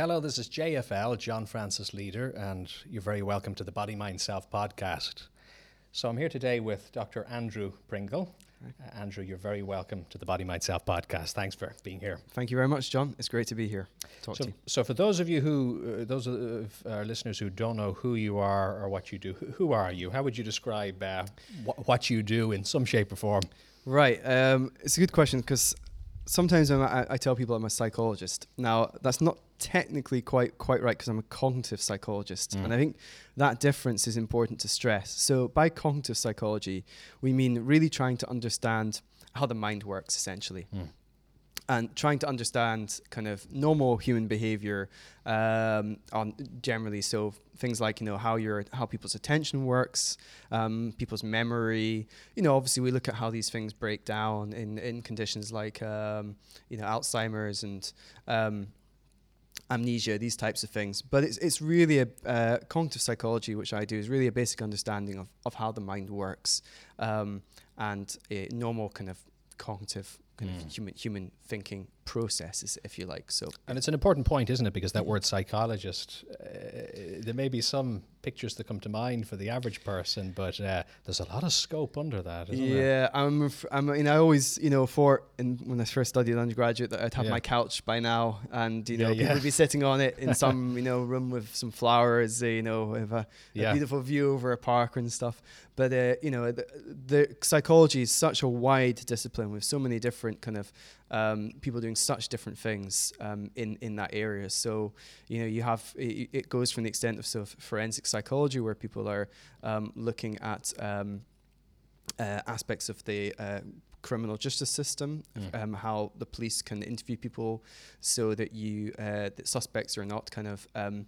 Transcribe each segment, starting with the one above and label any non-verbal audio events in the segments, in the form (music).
Hello, this is JFL, John Francis Leader, and you're very welcome to the Body Mind Self podcast. So I'm here today with Dr. Andrew Pringle. Uh, Andrew, you're very welcome to the Body Mind Self podcast. Thanks for being here. Thank you very much, John. It's great to be here. Talk so, to you. So, for those of you who, uh, those of our listeners who don't know who you are or what you do, who, who are you? How would you describe uh, wh- what you do in some shape or form? Right. Um, it's a good question because sometimes I, I tell people I'm a psychologist. Now, that's not technically quite quite right because I'm a cognitive psychologist, mm. and I think that difference is important to stress. So, by cognitive psychology, we mean really trying to understand how the mind works, essentially. Mm and trying to understand kind of normal human behavior um, on generally so things like you know how your how people's attention works um, people's memory you know obviously we look at how these things break down in in conditions like um, you know Alzheimer's and um, amnesia, these types of things. But it's, it's really a uh, cognitive psychology, which I do, is really a basic understanding of, of how the mind works um, and a normal kind of cognitive kind mm. of human human thinking processes, if you like. So, and it's an important point, isn't it? Because that word psychologist, uh, there may be some pictures that come to mind for the average person, but uh, there's a lot of scope under that, yeah, there? I'm. I'm. I mean, I always, you know, for in, when I first studied undergraduate, that I'd have yeah. my couch by now, and you know, yeah, people yeah. would be sitting on it in (laughs) some, you know, room with some flowers, you know, with a, a beautiful view over a park and stuff. But uh, you know, the, the psychology is such a wide discipline with so many different kind of um, people doing such different things um, in in that area. So you know you have it, it, goes from the extent of sort of forensic psychology where people are um, looking at um, uh, aspects of the uh, criminal justice system, mm. um, how the police can interview people so that you uh, that suspects are not kind of um,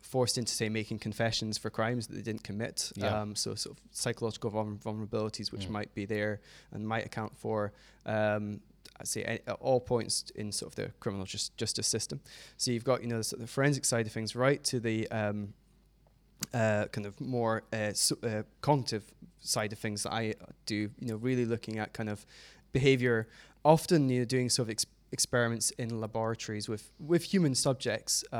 forced into say making confessions for crimes that they didn't commit. Yeah. Um, so sort of psychological vulnerabilities which mm. might be there and might account for um, I say at all points in sort of the criminal just, justice system. So you've got you know the, sort of the forensic side of things, right to the um, uh, kind of more uh, so, uh, cognitive side of things that I do. You know, really looking at kind of behavior. Often, you know, doing sort of ex- experiments in laboratories with with human subjects, um,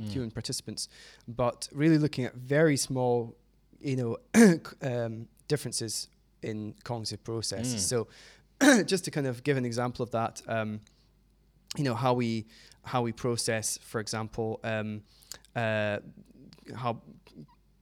mm. human participants, but really looking at very small, you know, (coughs) um, differences in cognitive processes. Mm. So (clears throat) just to kind of give an example of that, um, you know how we how we process, for example, um, uh, how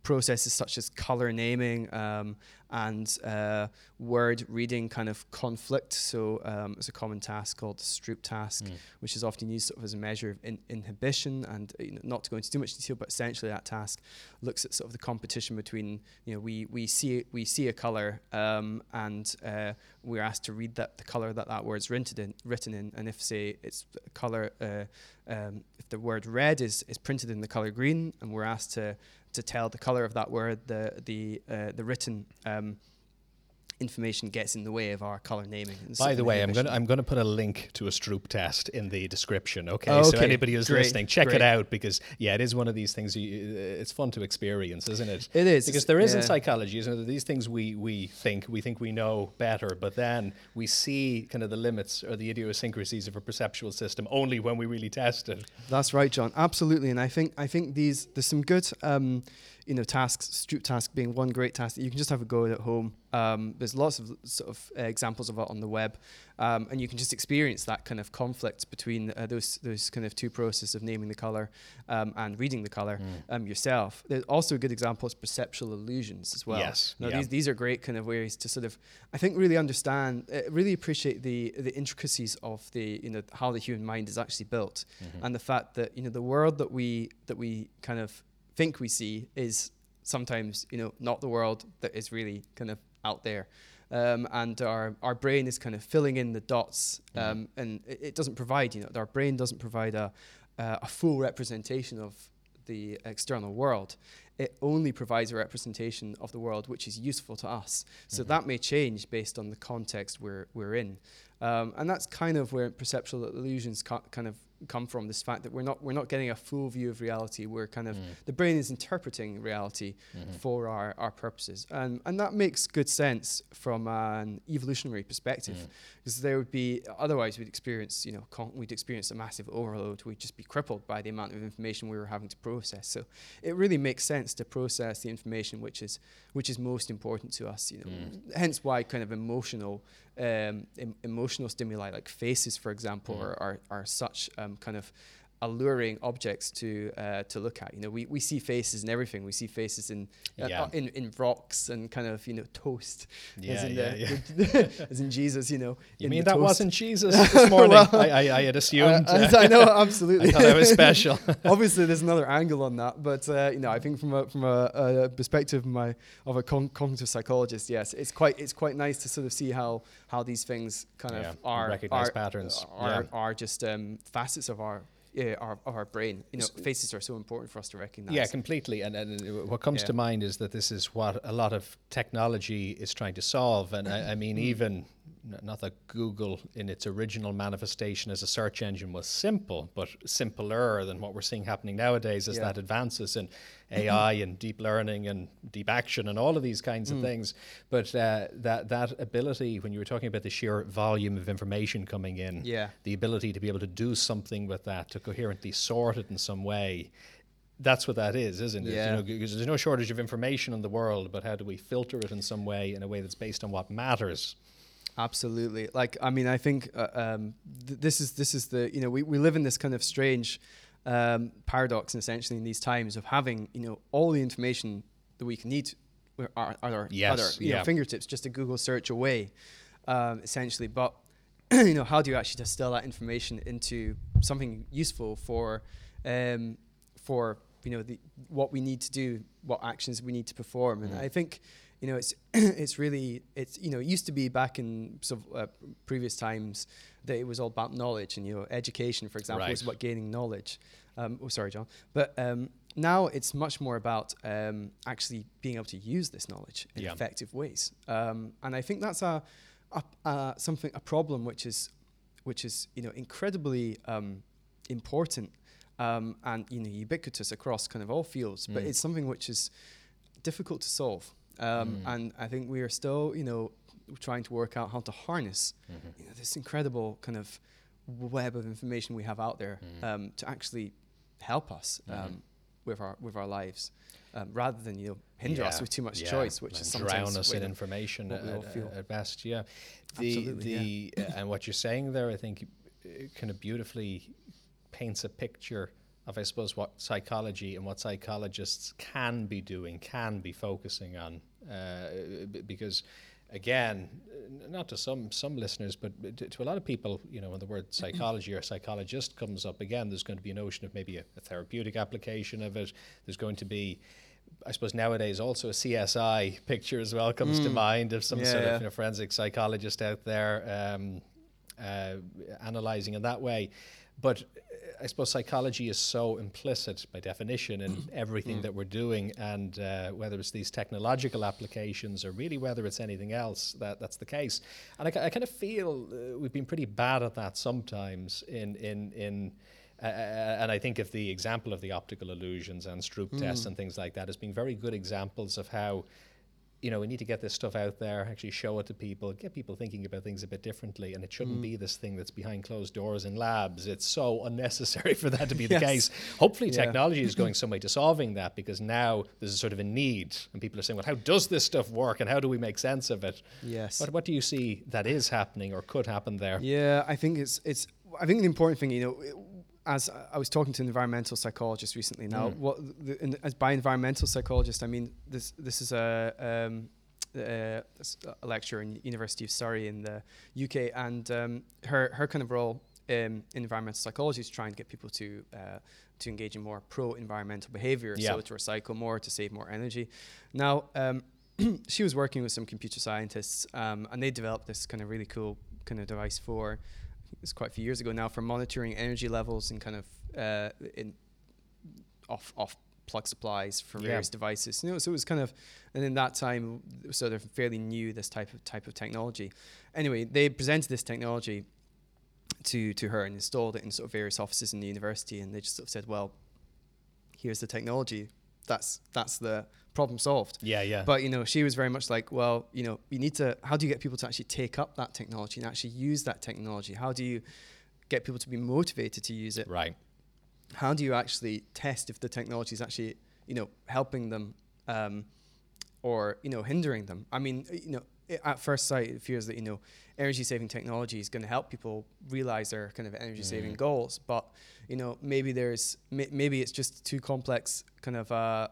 processes such as color naming um, and uh, word reading kind of conflict. So um, it's a common task called the Stroop task, mm. which is often used sort of as a measure of in- inhibition. And you know, not to go into too much detail, but essentially that task looks at sort of the competition between you know we we see we see a color um, and uh, we're asked to read that the color that that word's written in, written in, and if say it's color. Uh, um, if the word red is, is printed in the color green, and we're asked to to tell the color of that word, the the uh, the written um, information gets in the way of our color naming. By the way, I'm going to I'm going to put a link to a Stroop test in the description. Okay, okay. so anybody who's Great. listening, check Great. it out because yeah, it is one of these things. You, uh, it's fun to experience, isn't it? It is because there is yeah. in psychology, isn't it? These things we we think we think we know better, but then we see kind of the limits or the idiosyncrasies of a perceptual system only when we really test it. That's right, John. Absolutely, and I think I think these there's some good. Um, you know, tasks, Stroop task being one great task that you can just have a go at home. Um, there's lots of sort of uh, examples of it on the web, um, and you can just experience that kind of conflict between uh, those those kind of two processes of naming the color um, and reading the color mm. Um, yourself. There's also a good example is perceptual illusions as well. Yes, now, these these are great kind of ways to sort of I think really understand, uh, really appreciate the the intricacies of the you know how the human mind is actually built, mm-hmm. and the fact that you know the world that we that we kind of think we see is sometimes you know not the world that is really kind of out there um, and our, our brain is kind of filling in the dots um, mm. and it, it, doesn't provide you know our brain doesn't provide a, uh, a full representation of the external world it only provides a representation of the world which is useful to us so mm-hmm. that may change based on the context we're, we're in um, and that's kind of where perceptual illusions ca- kind of come from this fact that we're not we're not getting a full view of reality. We're kind of mm. the brain is interpreting reality mm-hmm. for our, our purposes, and and that makes good sense from an evolutionary perspective, because mm. there would be otherwise we'd experience you know con- we'd experience a massive overload. We'd just be crippled by the amount of information we were having to process. So it really makes sense to process the information which is which is most important to us. You know, mm. hence why kind of emotional um, em- emotional stimuli like faces, for example, mm. are, are, are such um, kind of alluring objects to uh, to look at. You know, we, we see faces in everything. We see faces in uh, yeah. uh, in in rocks and kind of you know toast. Yeah, as in yeah, yeah. (laughs) as in Jesus. You know. You mean that toast. wasn't Jesus (laughs) this morning? well, I, I, I had assumed. I, I know absolutely. (laughs) I thought that was special. Obviously, there's another angle on that, but uh, you know, I think from a from a, a perspective of my of a con- cognitive psychologist, yes, it's quite it's quite nice to sort of see how how these things kind of are recognize are, patterns are, are just um, facets of our yeah, our, our brain. You know, faces are so important for us to recognize. Yeah, completely. And, and what comes yeah. to mind is that this is what a lot of technology is trying to solve. And I, I mean, mm. even not that Google in its original manifestation as a search engine was simple, but simpler than what we're seeing happening nowadays as yeah. that advances in (clears throat) AI and deep learning and deep action and all of these kinds mm. of things. But uh, that that ability, when you were talking about the sheer volume of information coming in, yeah. the ability to be able to do something with that, to coherently sort it in some way, that's what that is, isn't it? Yeah. You know, because there's no shortage of information in the world, but how do we filter it in some way, in a way that's based on what matters? Absolutely. Like, I mean, I think uh, um, th- this is this is the you know we, we live in this kind of strange um, paradox, essentially, in these times of having you know all the information that we can need are, are, yes, other yeah. know, fingertips, just a Google search away, um, essentially. But (clears throat) you know, how do you actually distill that information into something useful for um, for you know the, what we need to do, what actions we need to perform, and mm. I think you know, it's (clears throat) it's really it's you know it used to be back in sort of uh, previous times that it was all about knowledge and you know education, for example, right. was about gaining knowledge. Um, oh, sorry, John, but um, now it's much more about um, actually being able to use this knowledge in yeah. effective ways, um, and I think that's a, a, a, something a problem which is which is you know incredibly um, important um, and you know ubiquitous across kind of all fields, mm. but it's something which is difficult to solve. Um, mm. And I think we are still, you know, trying to work out how to harness mm-hmm. you know, this incredible kind of web of information we have out there mm. um, to actually help us mm-hmm. um, with our with our lives, um, rather than you know hinder yeah. us with too much yeah. choice, which and is sometimes drown us in information at, at, best. Yeah, the Absolutely, the yeah. uh, and what you're saying there, I think, uh, kind of beautifully paints a picture of I suppose what psychology and what psychologists can be doing, can be focusing on, uh, because again, not to some some listeners, but to, to, a lot of people, you know, when the word (clears throat) psychology or psychologist comes up, again, there's going to be a notion of maybe a, a therapeutic application of it. There's going to be I suppose nowadays also a CSI picture as well comes mm. to mind of some yeah, sort of you know, forensic psychologist out there um, uh, analyzing in that way. But I suppose psychology is so implicit by definition in everything mm. that we're doing, and uh, whether it's these technological applications or really whether it's anything else, that that's the case. And I, I kind of feel uh, we've been pretty bad at that sometimes in in in. Uh, uh and I think of the example of the optical illusions and Stroop mm. tests and things like that as being very good examples of how you know, we need to get this stuff out there, actually show it to people, get people thinking about things a bit differently. And it shouldn't mm. be this thing that's behind closed doors in labs. It's so unnecessary (laughs) for that to be yes. the case. Hopefully, yeah. technology is going (laughs) some way to solving that because now there's a sort of a need, and people are saying, well, how does this stuff work and how do we make sense of it? Yes. What, what do you see that is happening or could happen there? Yeah, I think it's, it's, I think the important thing, you know, as I was talking to an environmental psychologist recently. Now, mm. what the, in, as by environmental psychologist, I mean this. This is a, um, a, a lecturer in University of Surrey in the UK, and um, her her kind of role um, in environmental psychology is trying to get people to uh, to engage in more pro-environmental behavior, yeah. so to recycle more, to save more energy. Now, um, (clears throat) she was working with some computer scientists, um, and they developed this kind of really cool kind of device for it's quite a few years ago now for monitoring energy levels and kind of uh, in off off plug supplies for various yeah. devices. You know, so it was kind of, and in that time, so they're fairly new this type of type of technology. Anyway, they presented this technology, to to her and installed it in sort of various offices in the university, and they just sort of said, well, here's the technology. That's that's the problem solved. Yeah, yeah. But you know, she was very much like, well, you know, you need to. How do you get people to actually take up that technology and actually use that technology? How do you get people to be motivated to use it? Right. How do you actually test if the technology is actually, you know, helping them, um, or you know, hindering them? I mean, you know, at first sight, it feels that you know, energy saving technology is going to help people realize their kind of energy saving mm. goals, but you know, maybe there's maybe it's just too complex, kind of uh,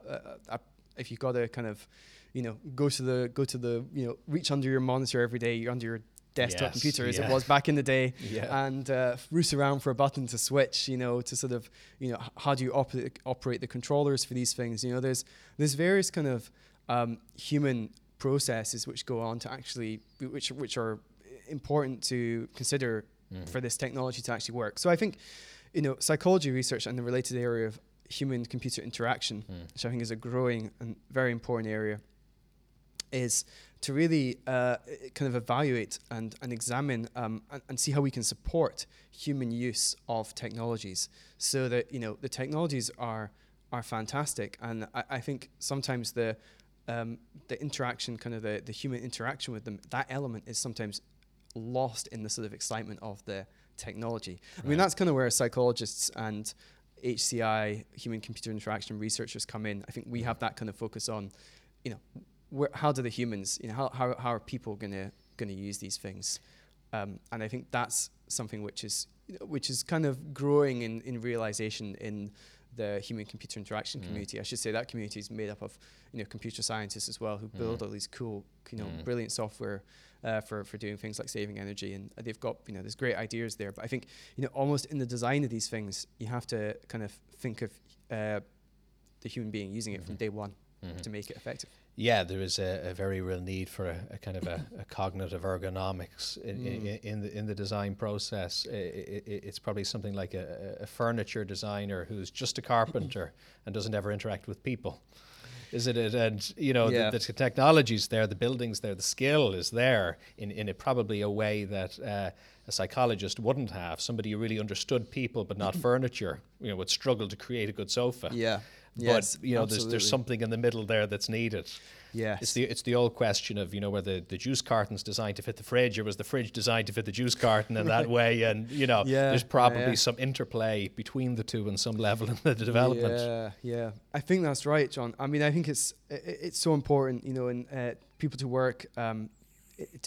a, if you've got to kind of, you know, go to the go to the you know reach under your monitor every day, you're under your desktop yes, computer as yeah. it was back in the day, (laughs) yeah. and uh, root around for a button to switch, you know, to sort of, you know, how do you operate operate the controllers for these things? You know, there's there's various kind of um, human processes which go on to actually, which which are important to consider mm. for this technology to actually work. So I think, you know, psychology research and the related area of human computer interaction, mm. which I think is a growing and very important area, is to really uh, kind of evaluate and, and examine um, and, and, see how we can support human use of technologies so that you know the technologies are are fantastic and I, I think sometimes the um, the interaction kind of the, the human interaction with them that element is sometimes lost in the sort of excitement of the technology right. I mean that's kind of where psychologists and HCI human computer interaction researchers come in I think we have that kind of focus on you know where, how do the humans, you know, how, how, how are people gonna gonna use these things? Um, and I think that's something which is which is kind of growing in, in realization in the human computer interaction mm. community. I should say that community is made up of you know computer scientists as well who mm. build all these cool you know mm. brilliant software uh, for for doing things like saving energy and they've got you know there's great ideas there. But I think you know almost in the design of these things you have to kind of think of uh, the human being using it mm-hmm. from day one mm-hmm. to make it effective yeah, there is a, a, very real need for a, a kind of a, a, cognitive ergonomics in, mm. in, in, the in the design process. It, it, it's probably something like a, furniture designer who's just a carpenter (laughs) and doesn't ever interact with people. Is it? And you know, yeah. the, the technology's there, the buildings there, the skill is there in in a, probably a way that. Uh, a psychologist wouldn't have somebody who really understood people but not (laughs) furniture you know would struggle to create a good sofa yeah Yes, but you know, there's there's something in the middle there that's needed. Yes. It's the it's the old question of, you know, where the, the juice carton's designed to fit the fridge or was the fridge designed to fit the juice carton in that (laughs) way? And, you know, yeah, there's probably yeah. some interplay between the two in some level in the development. Yeah, yeah. I think that's right, John. I mean, I think it's it's so important, you know, in uh, people to work um,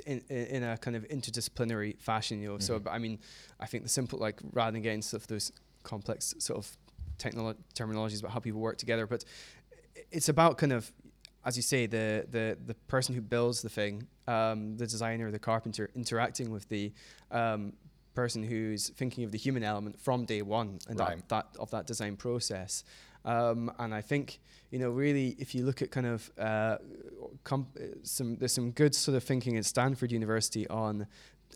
in, in a kind of interdisciplinary fashion, you know. Mm-hmm. So, I mean, I think the simple, like, rather than getting stuff those complex sort of technolo- terminologies about how people work together, but it's about kind of, as you say, the the the person who builds the thing, um, the designer, the carpenter, interacting with the um, person who's thinking of the human element from day one and right. that, that of that design process. Um, and I think you know really if you look at kind of uh, some there's some good sort of thinking at Stanford University on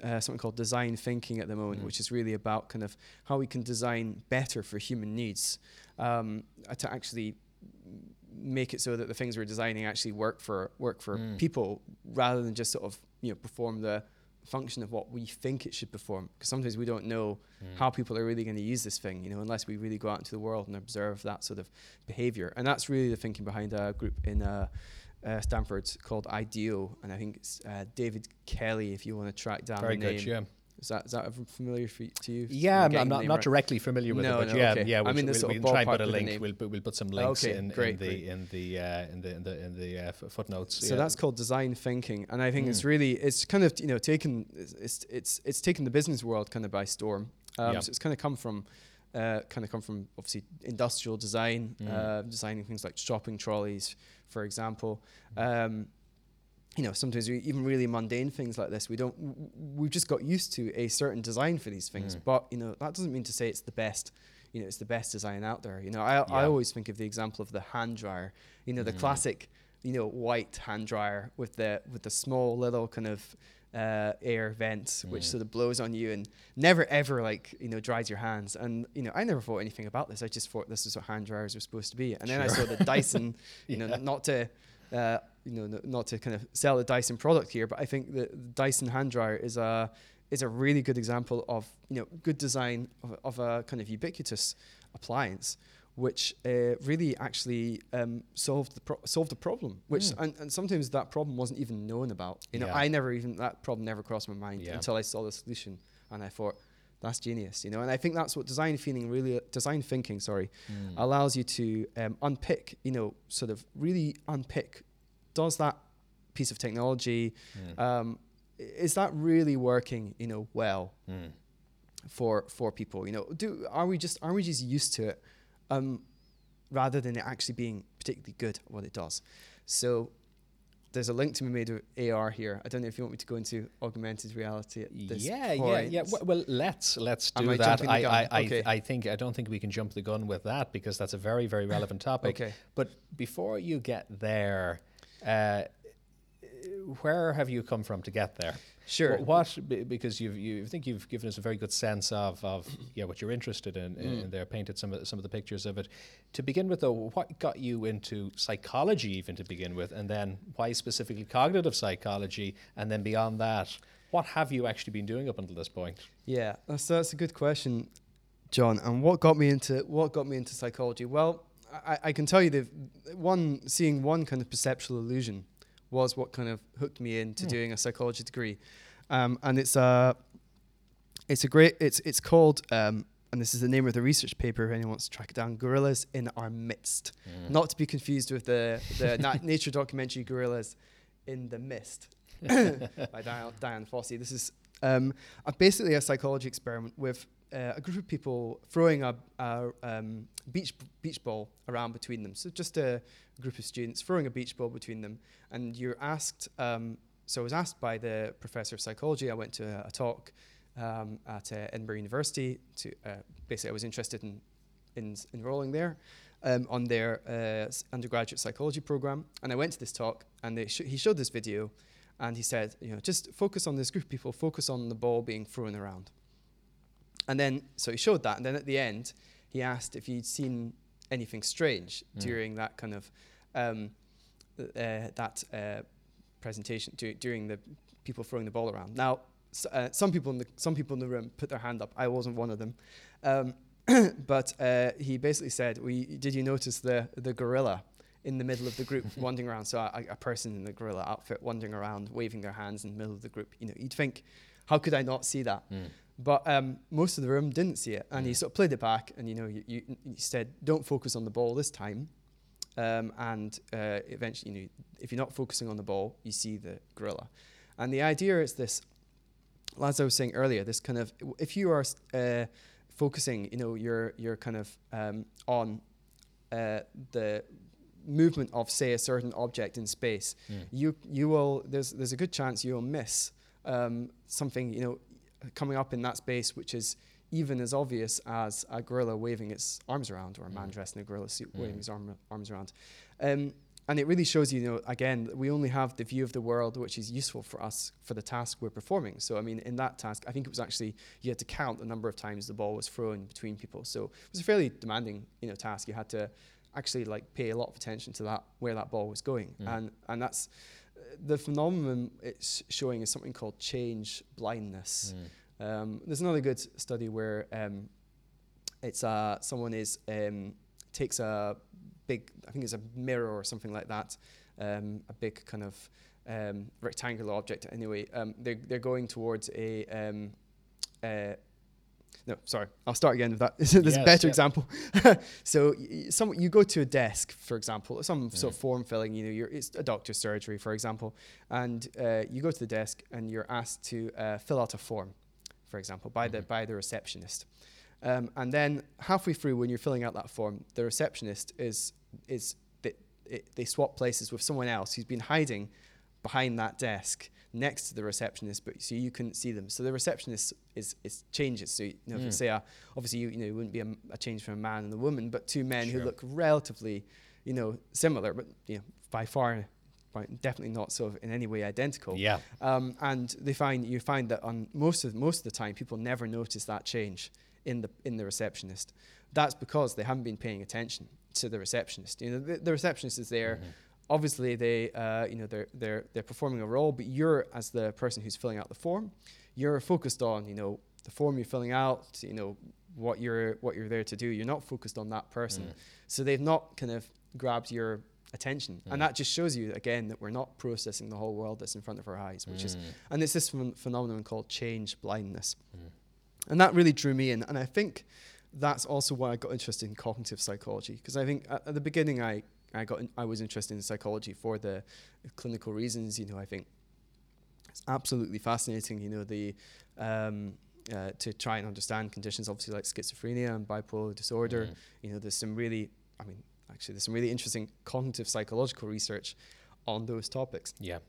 uh, something called design thinking at the moment, mm. which is really about kind of how we can design better for human needs um, uh, to actually make it so that the things we're designing actually work for work for mm. people rather than just sort of you know perform the function of what we think it should perform because sometimes we don't know mm. how people are really going to use this thing you know unless we really go out into the world and observe that sort of behavior and that's really the thinking behind a group in uh, uh, Stanford called IDEO, and I think it's uh, David Kelley. If you want to track down Very the name. good, yeah. Is that is that familiar for, to you? Yeah, I'm, I'm not, not right? directly familiar with no, it, but no, yeah, okay. yeah. We'll, I'm in this we'll, we'll try and put a link. We'll, we'll put some links okay, in, great, in, the, great. in the uh, in the in the in the uh, footnotes. So yeah. that's called design thinking, and I think mm. it's really it's kind of you know taken it's it's it's taken the business world kind of by storm. Um, yeah. So it's kind of come from. Uh, kind of come from obviously industrial design, mm. uh, designing things like shopping trolleys, for example. Um, you know, sometimes we, even really mundane things like this, we don't, we've just got used to a certain design for these things. Mm. But, you know, that doesn't mean to say it's the best, you know, it's the best design out there. You know, I, yeah. I always think of the example of the hand dryer, you know, the mm. classic, you know, white hand dryer with the, with the small little kind of, uh, air vents, which mm. sort of blows on you and never ever like you know dries your hands. And you know, I never thought anything about this. I just thought this is what hand dryers were supposed to be. And sure. then I saw the (laughs) Dyson, you yeah. know, not to uh, you know, not to kind of sell the Dyson product here, but I think the Dyson hand dryer is a is a really good example of you know good design of, of a kind of ubiquitous appliance which uh, really actually um, solved the pro- solved the problem. Which mm. and, and, sometimes that problem wasn't even known about. You know, yeah. I never even that problem never crossed my mind yeah. until I saw the solution, and I thought that's genius. You know, and I think that's what design feeling really design thinking sorry mm. allows you to um, unpick. You know, sort of really unpick. Does that piece of technology mm. um, is that really working? You know, well. Mm. For, for people, you know, do are we just are we just used to it? Um, rather than it actually being particularly good at what it does. So there's a link to be made with AR here. I don't know if you want me to go into augmented reality at this yeah, point. Yeah, yeah, yeah. Well, let's let's do I that. I I, okay. I, I think I don't think we can jump the gun with that because that's a very very relevant (sighs) topic. okay. But before you get there, uh, where have you come from to get there? Sure. What, because you've you I think you've given us a very good sense of of yeah what you're interested in, in, mm. there. Painted some of some of the pictures of it. To begin with, though, what got you into psychology even to begin with, and then why specifically cognitive psychology, and then beyond that, what have you actually been doing up until this point? Yeah, that's that's a good question, John. And what got me into what got me into psychology? Well, I, I can tell you that one seeing one kind of perceptual illusion was what kind of hooked me into mm. doing a psychology degree. Um, and it's a it's a great it's it's called um, and this is the name of the research paper if anyone wants to track it down gorillas in our midst mm. not to be confused with the the na- (laughs) nature documentary gorillas in the mist (laughs) by Diane, Dian Fossey this is um, a, basically a psychology experiment with uh, a group of people throwing a, a um, beach beach ball around between them. So just a group of students throwing a beach ball between them, and you're asked. Um, so I was asked by the professor of psychology. I went to a, a talk um, at uh, Edinburgh University. To uh, basically, I was interested in in enrolling there um, on their uh, undergraduate psychology program, and I went to this talk, and sh- he showed this video, and he said, you know, just focus on this group of people, focus on the ball being thrown around. And then, so he showed that, and then at the end, he asked if you'd seen anything strange mm. during that kind of um, uh, that uh, presentation during the people throwing the ball around. Now, uh, some people in the some people in the room put their hand up. I wasn't one of them, um, (coughs) but uh, he basically said, "We did you notice the the gorilla in the middle of the group (laughs) wandering around? So a, a, person in the gorilla outfit wandering around, waving their hands in the middle of the group. You know, you'd think, how could I not see that?" Mm. But um, most of the room didn't see it, and he sort of played it back, and you know, you, you, you said, "Don't focus on the ball this time." Um, and uh, eventually, you know, if you're not focusing on the ball, you see the gorilla. And the idea is this, as I was saying earlier, this kind of if you are uh, focusing, you know, you're you're kind of um, on uh, the movement of say a certain object in space, mm. you you will there's there's a good chance you'll miss um, something you know coming up in that space, which is even as obvious as a gorilla waving its arms around or a man mm. dressed in a gorilla suit mm. waving his arm, arms around. Um, and it really shows you, you know, again, we only have the view of the world which is useful for us for the task we're performing. So, I mean, in that task, I think it was actually you had to count the number of times the ball was thrown between people. So it was a fairly demanding, you know, task. You had to actually like pay a lot of attention to that where that ball was going, mm. and and that's the phenomenon it's showing is something called change blindness. Mm. Um, there's another good study where um, it's uh, someone is um, takes a big, I think it's a mirror or something like that, um, a big kind of um, rectangular object. Anyway, um, they're they're going towards a um, uh, no, sorry, I'll start again with that. (laughs) There's yes, a better example. (laughs) so, some you go to a desk, for example, some sort of form filling. You know, you're, it's a doctor's surgery, for example, and uh, you go to the desk and you're asked to uh, fill out a form, for example, by mm-hmm. the by the receptionist. Um, and then halfway through, when you're filling out that form, the receptionist is is it, they swap places with someone else who's been hiding behind that desk next to the receptionist, but so you couldn't see them. So the receptionist is is changes. So you know, mm. if you say, uh, obviously, you, you know, it wouldn't be a, a, change from a man and a woman, but two men sure. who look relatively, you know, similar, but you know, by far. Definitely not sort of in any way identical. Yeah. Um, and they find you find that on most of most of the time, people never notice that change in the in the receptionist. That's because they haven't been paying attention to the receptionist. You know, the, the receptionist is there. Mm-hmm obviously they uh, you know they're they're they're performing a role but you're as the person who's filling out the form you're focused on, you know, the form you're filling out, you know, what you're what you're there to do. You're not focused on that person. Mm. So they've not kind of grabbed your attention. Mm. And that just shows you again that we're not processing the whole world that's in front of our eyes, which mm. is and it's this ph- phenomenon called change blindness. Mm. And that really drew me in. And I think that's also why I got interested in cognitive psychology because I think at, at, the beginning I I got in, I was interested in psychology for the clinical reasons. You know, I think it's absolutely fascinating. You know, the um, uh, to try and understand conditions, obviously like schizophrenia and bipolar disorder. Mm. You know, there's some really, I mean, actually, there's some really interesting cognitive psychological research on those topics. Yeah.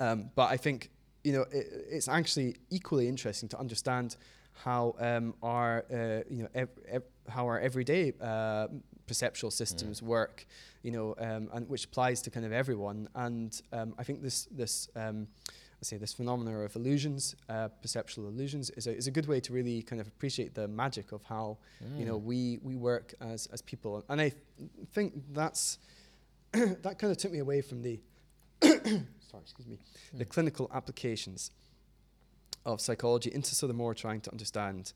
Um, but I think you know it, it's actually equally interesting to understand how um, our uh, you know ev- ev- how our everyday uh, perceptual systems mm. work, you know, um, and which applies to kind of everyone. And um, I think this this um, I say this phenomena of illusions, uh, perceptual illusions, is a, is a good way to really kind of appreciate the magic of how mm. you know mm. we we work as as people. And I th- think that's (clears throat) that kind of took me away from the (coughs) sorry, excuse me, mm. the clinical applications of psychology into sort of more trying to understand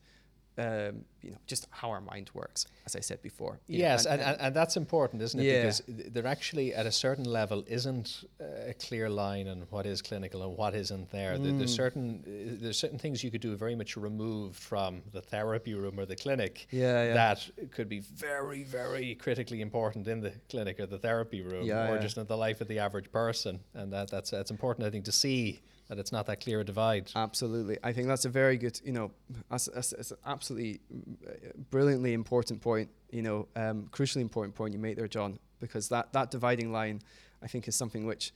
um, you know, just how our mind works, as I said before. Yes, and, and, and, that's important, isn't it? Yeah. Because there actually, at a certain level, isn't a clear line on what is clinical and what isn't there. Mm. there's certain there's certain things you could do very much removed from the therapy room or the clinic. Yeah, yeah. That could be very, very critically important in the clinic or the therapy room, or just in the life of the average person. And that that's that's important, I think, to see that it's not that clear a divide. Absolutely, I think that's a very good, you know, that's, that's, that's an absolutely uh, brilliantly important point. You know, um, crucially important point you make there, John, because that that dividing line, I think, is something which,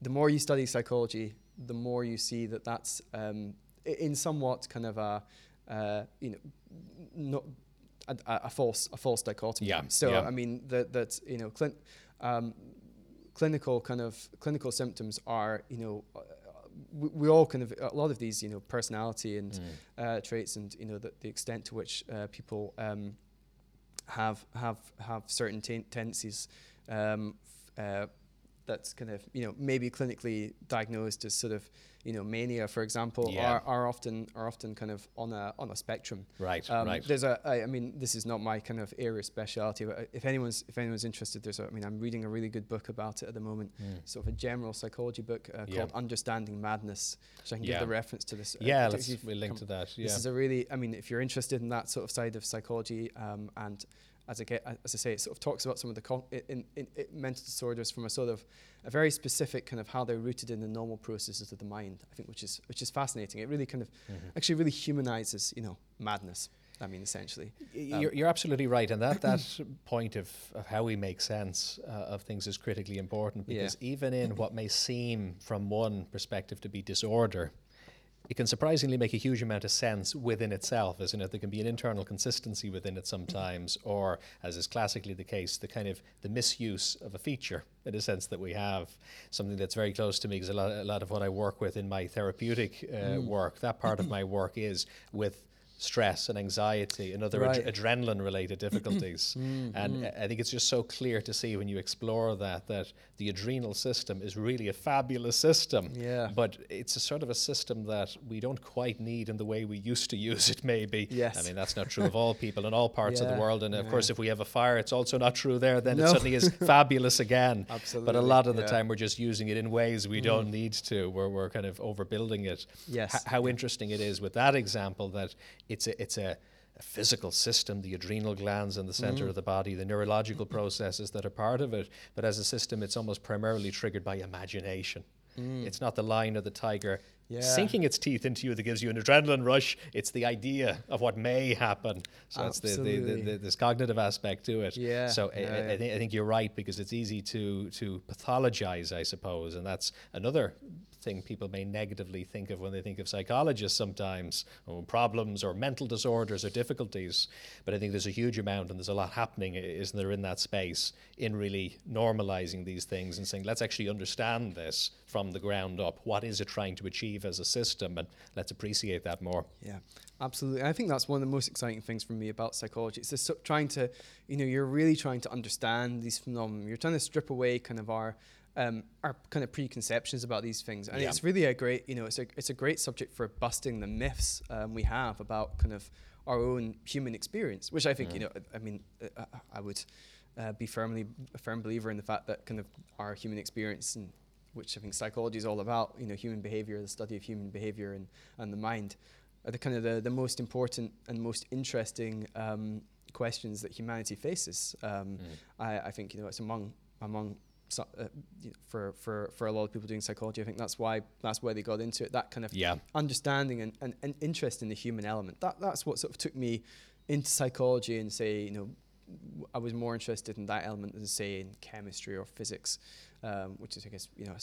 the more you study psychology, the more you see that that's um, in somewhat kind of a, uh, you know, not a, a, false a false dichotomy. Yeah. So yeah. I mean that that you know. Clin- um, clinical kind of clinical symptoms are you know we, we, all kind of a lot of these you know personality and mm. uh, traits and you know the, the extent to which uh, people um, have have have certain ten- tendencies um, f- uh, that's kind of you know maybe clinically diagnosed as sort of you know mania for example yeah. are, are often are often kind of on a on a spectrum right um, right there's a I, I mean this is not my kind of area of specialty but if anyone's if anyone's interested there's a I mean I'm reading a really good book about it at the moment mm. sort of a general psychology book uh, yeah. called Understanding Madness so I can yeah. give the reference to this uh, yeah let's we'll link to that yeah. this is a really I mean if you're interested in that sort of side of psychology um, and as I get, as I say, it sort of talks about some of the in, in, in mental disorders from a sort of a very specific kind of how they're rooted in the normal processes of the mind. I think, which is which is fascinating. It really kind of mm-hmm. actually really humanizes, you know, madness. I mean, essentially. Um, you're, you're, absolutely right, and that that (coughs) point of, of how we make sense uh, of things is critically important because yeah. even in (coughs) what may seem, from one perspective, to be disorder, it can surprisingly make a huge amount of sense within itself, isn't it? There can be an internal consistency within it sometimes, or as is classically the case, the kind of the misuse of a feature in a sense that we have. Something that's very close to me because a lot, a lot of what I work with in my therapeutic uh, mm. work, that part of my work is with stress and anxiety and other right. ad- adrenaline related (clears throat) difficulties. mm, and mm. I think it's just so clear to see when you explore that that the adrenal system is really a fabulous system. Yeah. But it's a sort of a system that we don't quite need in the way we used to use it maybe. Yes. I mean that's not true of all people in all parts yeah. of the world. And of yeah. course if we have a fire it's also not true there, then no. it suddenly is (laughs) fabulous again. Absolutely. But a lot of the yeah. time we're just using it in ways we mm. don't need to, where we're kind of overbuilding it. Yes. H- how interesting it is with that example that it's a it's a, a physical system, the adrenal glands in the center mm. of the body, the neurological processes that are part of it. But as a system, it's almost primarily triggered by imagination. Mm. It's not the lion or the tiger yeah. sinking its teeth into you that gives you an adrenaline rush. It's the idea of what may happen. So Absolutely. it's the, the, the, this cognitive aspect to it. Yeah. So yeah, I, I, th- I, think you're right because it's easy to to pathologize, I suppose, and that's another thing people may negatively think of when they think of psychologists sometimes, or problems or mental disorders or difficulties. But I think there's a huge amount and there's a lot happening, isn't there, in that space in really normalizing these things and saying, let's actually understand this from the ground up. What is it trying to achieve as a system? And let's appreciate that more. Yeah, absolutely. I think that's one of the most exciting things for me about psychology. It's just trying to, you know, you're really trying to understand these phenomena. You're trying to strip away kind of our um, our kind of preconceptions about these things, and yeah. it's really a great, you know, it's a it's a great subject for busting the myths um, we have about kind of our own human experience, which I think, mm. you know, I mean, uh, uh, I would uh, be firmly a firm believer in the fact that kind of our human experience and which I think psychology is all about, you know, human behavior, the study of human behavior and, and the mind, are the kind of the, the most important and most interesting um, questions that humanity faces. Um, mm. I, I think, you know, it's among among so, uh, for for for a lot of people doing psychology. I think that's why that's why they got into it. That kind of yeah. understanding and, and, and interest in the human element. That that's what sort of took me into psychology and say you know I was more interested in that element than say in chemistry or physics, um, which is I guess you know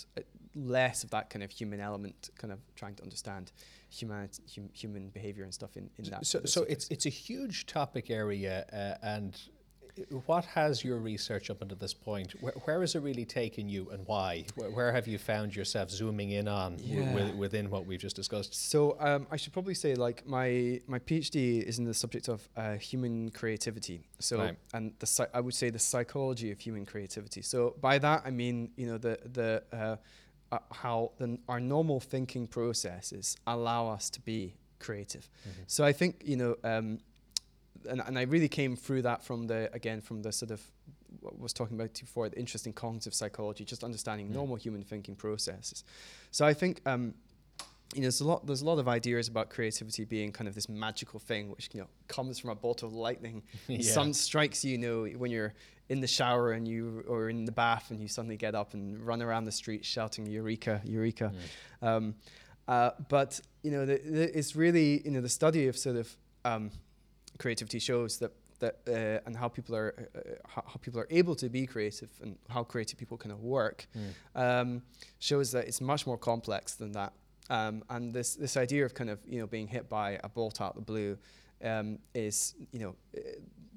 less of that kind of human element, kind of trying to understand humanity, hum, human behavior and stuff in, in that. So so it's it's a huge topic area uh, and what has your research up until this point? Where, where has it really taken you, and why? Where, where have you found yourself zooming in on yeah. w- within what we've just discussed? So um, I should probably say, like my my PhD is in the subject of uh, human creativity. So right. and the I would say the psychology of human creativity. So by that I mean you know the the uh, uh, how the, our normal thinking processes allow us to be creative. Mm-hmm. So I think you know. Um, and, and I really came through that from the again from the sort of what was talking about before the interest in cognitive psychology, just understanding yeah. normal human thinking processes. So I think um, you know there's a lot there's a lot of ideas about creativity being kind of this magical thing which you know comes from a bolt of lightning. (laughs) yeah. Some strikes you, you know when you're in the shower and you or in the bath and you suddenly get up and run around the street shouting eureka eureka. Mm. Um, uh, but you know the, the, it's really you know the study of sort of um, creativity shows that that uh, and how people are uh, how, how, people are able to be creative and how creative people kind of work mm. um, shows that it's much more complex than that. Um, and this this idea of kind of you know being hit by a bolt out of the blue um, is you know uh,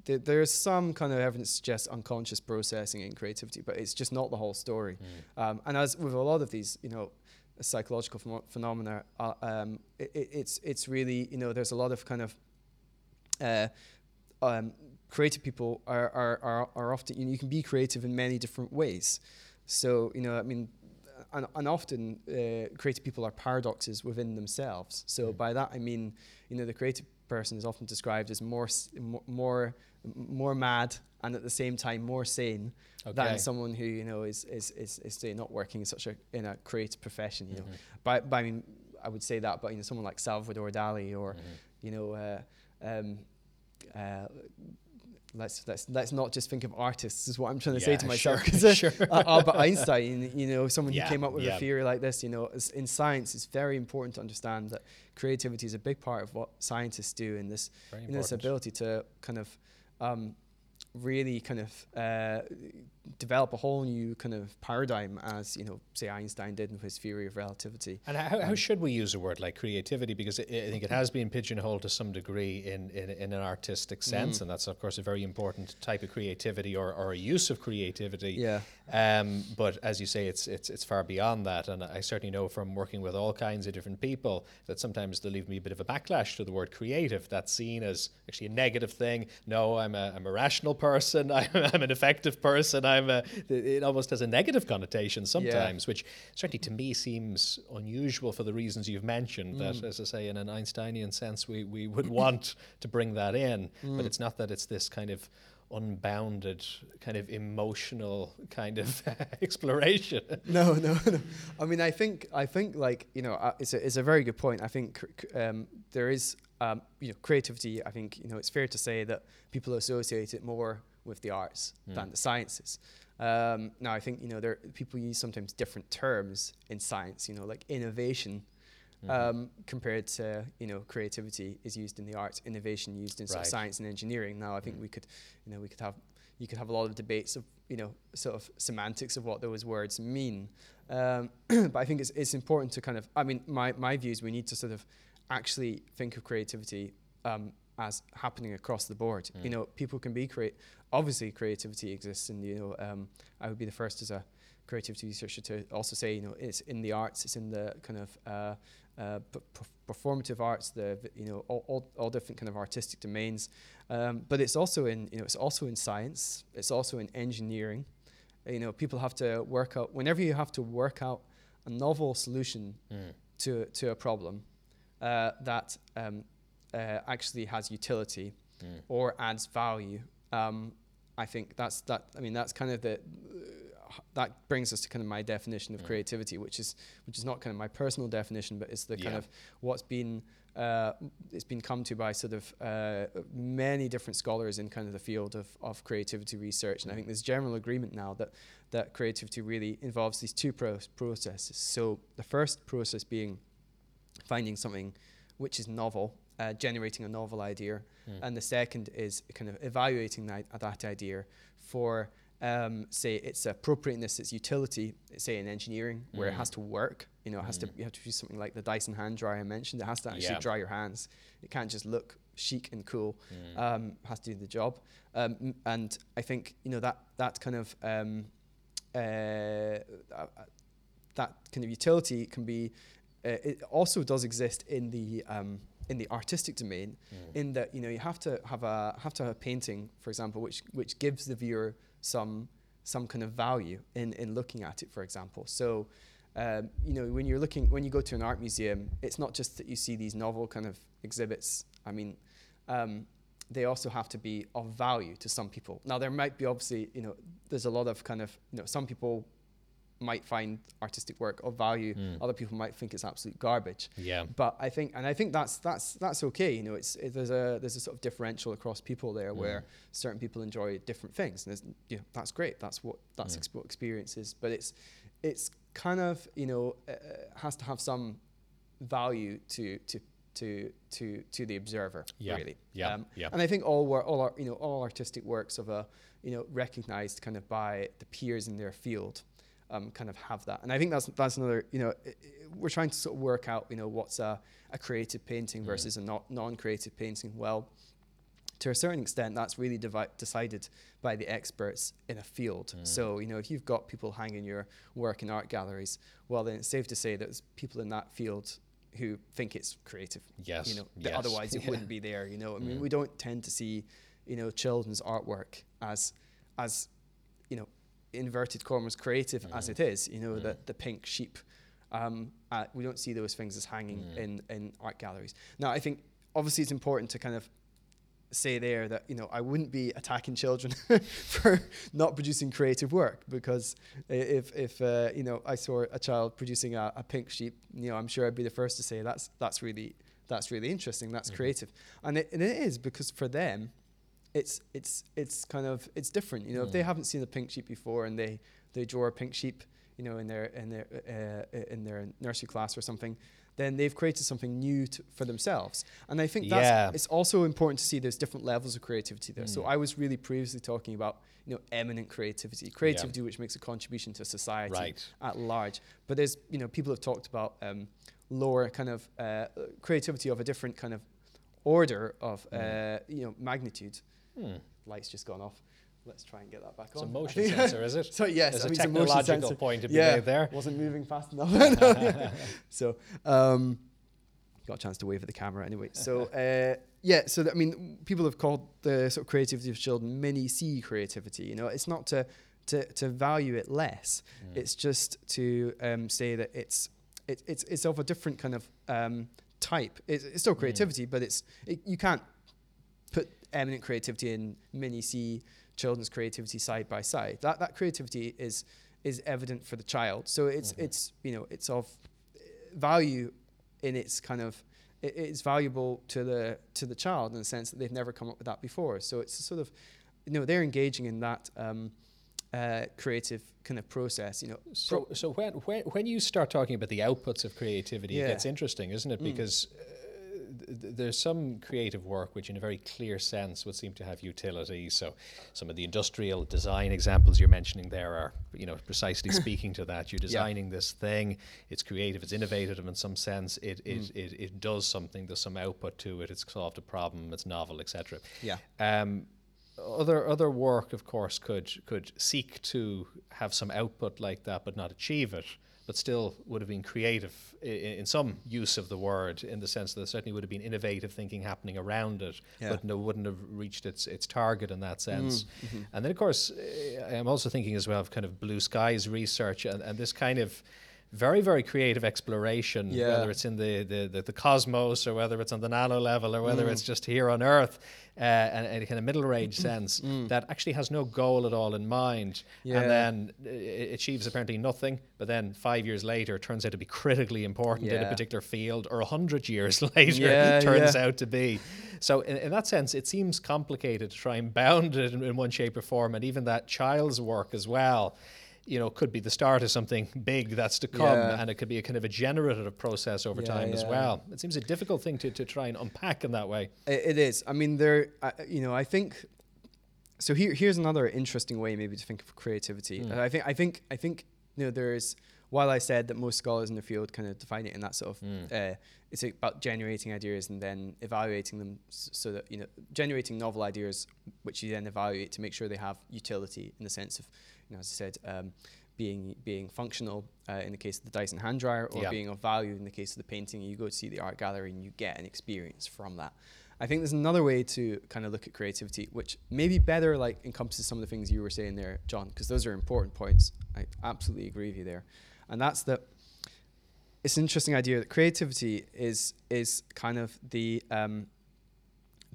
th- there's some kind of evidence to suggest unconscious processing in creativity, but it's just not the whole story. Mm. and as with a lot of these you know psychological ph- phenomena, uh, um, it, it's it's really you know there's a lot of kind of uh, um, creative people are, are, are, are often, you, know, you can be creative in many different ways. So, you know, I mean, and, and often uh, creative people are paradoxes within themselves. So mm. by that I mean, you know, the creative person is often described as more more more mad and at the same time more sane okay. than someone who you know is is is, is say not working in such a in a creative profession. You mm-hmm. know, by, by I mean I would say that, but you know, someone like Salvador Dali or mm-hmm. you know. Uh, um, uh, let's let's let's not just think of artists is what I'm trying to yeah, say to myself because sure, (laughs) sure. uh, Albert Einstein you know someone yeah, who came up with yeah. a theory like this you know in science it's very important to understand that creativity is a big part of what scientists do in this in this ability to kind of um, really kind of uh, develop a whole new kind of paradigm as you know say Einstein did with his theory of relativity. And how, how should we use a word like creativity because it, I think it has been pigeonholed to some degree in, in, in an artistic sense mm. and that's of course a very important type of creativity or, or a use of creativity. Yeah. Um, but as you say it's it's it's far beyond that and I certainly know from working with all kinds of different people that sometimes they leave me a bit of a backlash to the word creative that's seen as actually a negative thing. No, I'm a, I'm a rational person. (laughs) I'm, I'm an effective person. I'm a, it almost has a negative connotation sometimes, yeah. which certainly to me seems unusual for the reasons you've mentioned. Mm. That, as I say, in an Einsteinian sense, we, we would (laughs) want to bring that in, mm. but it's not that it's this kind of unbounded kind of emotional kind of (laughs) exploration no no no i mean i think i think like you know uh, it's a, it's a very good point i think um, there is um, you know creativity i think you know it's fair to say that people associate it more with the arts mm. than the sciences. Um, now, I think you know there people use sometimes different terms in science. You know, like innovation mm. um, compared to you know creativity is used in the arts, innovation used in right. sort of science and engineering. Now, I think mm. we could, you know, we could have you could have a lot of debates of you know sort of semantics of what those words mean. Um, (clears throat) but I think it's it's important to kind of I mean my my view is we need to sort of actually think of creativity um, as happening across the board. Mm. You know, people can be create. Obviously, creativity exists, and you know, um, I would be the first as a creativity researcher to also say, you know, it's in the arts, it's in the kind of uh, uh, performative arts, the you know, all, all, all different kind of artistic domains. Um, but it's also in, you know, it's also in science. It's also in engineering. you know, people have to work out whenever you have to work out a novel solution mm. to to a problem uh, that um, uh, actually has utility mm. or adds value. Um, I think that's that. I mean, that's kind of the that brings us to kind of my definition of mm. creativity, which is which is not kind of my personal definition, but it's the yeah. kind of what's been uh, it's been come to by sort of uh, many different scholars in kind of the field of, of creativity research. And I think there's general agreement now that, that creativity really involves these two pro- processes. So the first process being finding something which is novel, uh, generating a novel idea. Mm. And the second is kind of evaluating that, that idea for um, say its appropriateness, its utility, say in engineering, where mm. it has to work. You know, it has mm. to you have to use something like the Dyson hand dryer I mentioned. It has to actually yeah. dry your hands. It can't just look chic and cool. Mm. Um, has to do the job. Um, and I think you know that that kind of um, uh, uh, that kind of utility can be. Uh, it also does exist in the um, in the artistic domain, mm. in that you know you have to have a have to have a painting, for example, which which gives the viewer some some kind of value in in looking at it, for example. So. Um, you know, when you're looking, when you go to an art museum, it's not just that you see these novel kind of exhibits. I mean, um, they also have to be of value to some people. Now, there might be obviously, you know, there's a lot of kind of, you know, some people might find artistic work of value. Mm. Other people might think it's absolute garbage. Yeah. But I think, and I think that's that's that's okay. You know, it's it, there's a there's a sort of differential across people there mm. where certain people enjoy different things, and you know, that's great. That's what that's mm. experiences. But it's it's kind of you know uh, has to have some value to to to to to the observer yeah. really yeah um, yeah and I think all work all our, you know all artistic works of a you know recognized kind of by the peers in their field um, kind of have that. And I think that's that's another. You know, we're trying to sort of work out. You know, what's a, a creative painting mm. versus a not non-creative painting. Well, to a certain extent, that's really devi- decided by the experts in a field. Mm. So, you know, if you've got people hanging your work in art galleries, well, then it's safe to say that there's people in that field who think it's creative. Yes. You know, yes. otherwise it yeah. (laughs) wouldn't be there. You know, I mean, mm. we don't tend to see, you know, children's artwork as, as, you know, inverted commas creative mm. as it is, you know, mm. the, the pink sheep. Um, uh, we don't see those things as hanging mm. in, in art galleries. Now, I think obviously it's important to kind of say there that you know I wouldn't be attacking children (laughs) for not producing creative work because if if uh, you know I saw a child producing a, a, pink sheep, you know I'm sure I'd be the first to say that's that's really that's really interesting, that's mm-hmm. creative, and it, and it is because for them it's it's it's kind of it's different. You know, mm. if they mm. haven't seen a pink sheep before and they they draw a pink sheep, you know, in their in their uh, in their nursery class or something, then they've created something new to, for themselves. And I think that's yeah. it's also important to see there's different levels of creativity there. Mm. So I was really previously talking about you know eminent creativity, creativity yeah. which makes a contribution to society right. at large. But there's you know people have talked about um, lower kind of uh, creativity of a different kind of order of mm. uh, you know magnitude. Hmm. Light's just gone off. Let's try and get that back it's on. It's a motion (laughs) sensor, is it? So yes, There's I a technological point to be yeah, made there. Wasn't moving fast enough. (laughs) (laughs) so um, got a chance to wave at the camera anyway. So uh, yeah, so I mean, people have called the sort of creativity of children mini C creativity. You know, it's not to to, to value it less. Mm. It's just to um, say that it's it, it's it's of a different kind of um, type. It's, it's still creativity, mm. but it's it, you can't eminent creativity and mini C children's creativity side by side. That that creativity is is evident for the child. So it's mm-hmm. it's you know it's of value in its kind of it, it's valuable to the to the child in the sense that they've never come up with that before. So it's sort of you know they're engaging in that. Um, uh, creative kind of process, you know. So, so when, when when you start talking about the outputs of creativity, yeah. it gets interesting, isn't it? Mm. There's some creative work which, in a very clear sense, would seem to have utility. So, some of the industrial design examples you're mentioning there are, you know, precisely (coughs) speaking to that. You're designing yeah. this thing; it's creative, it's innovative in some sense. It it, mm. it it does something. There's some output to it. It's solved a problem. It's novel, etc. Yeah. Um, other other work, of course, could could seek to have some output like that, but not achieve it but still would have been creative in, in, some use of the word, in the sense that there certainly would have been innovative thinking happening around it, yeah. but no, wouldn't have reached its its target in that sense. Mm, mm-hmm. And then, of course, uh, I'm also thinking as well of kind of blue skies research and, and this kind of very very creative exploration yeah. whether it's in the, the, the, the, cosmos or whether it's on the nano level or whether mm. it's just here on earth uh, and, and a middle range sense mm. that actually has no goal at all in mind yeah. and then it achieves apparently nothing but then five years later turns out to be critically important yeah. in a particular field or a hundred years (laughs) later turns out to be so in, in, that sense it seems complicated to try and bound it in, in one shape or form and even that child's work as well you know, could be the start of something big that's to come, yeah. and it could be a kind of a generative process over yeah, time yeah. as well. It seems a difficult thing to, to try and unpack in that way. it, it is. I mean, there, uh, you know, I think. So here, here's another interesting way maybe to think of creativity. Mm. I think, I think, I think, you know, there's. While I said that most scholars in the field kind of define it in that sort of, mm. uh, it's about generating ideas and then evaluating them so that you know, generating novel ideas, which you then evaluate to make sure they have utility in the sense of you know, as I said, um, being being functional uh, in the case of the Dyson hand dryer, or yeah. being of value in the case of the painting. You go to see the art gallery and you get an experience from that. I think there's another way to kind of look at creativity, which maybe better like encompasses some of the things you were saying there, John, because those are important points. I absolutely agree with you there, and that's that. It's an interesting idea that creativity is is kind of the um,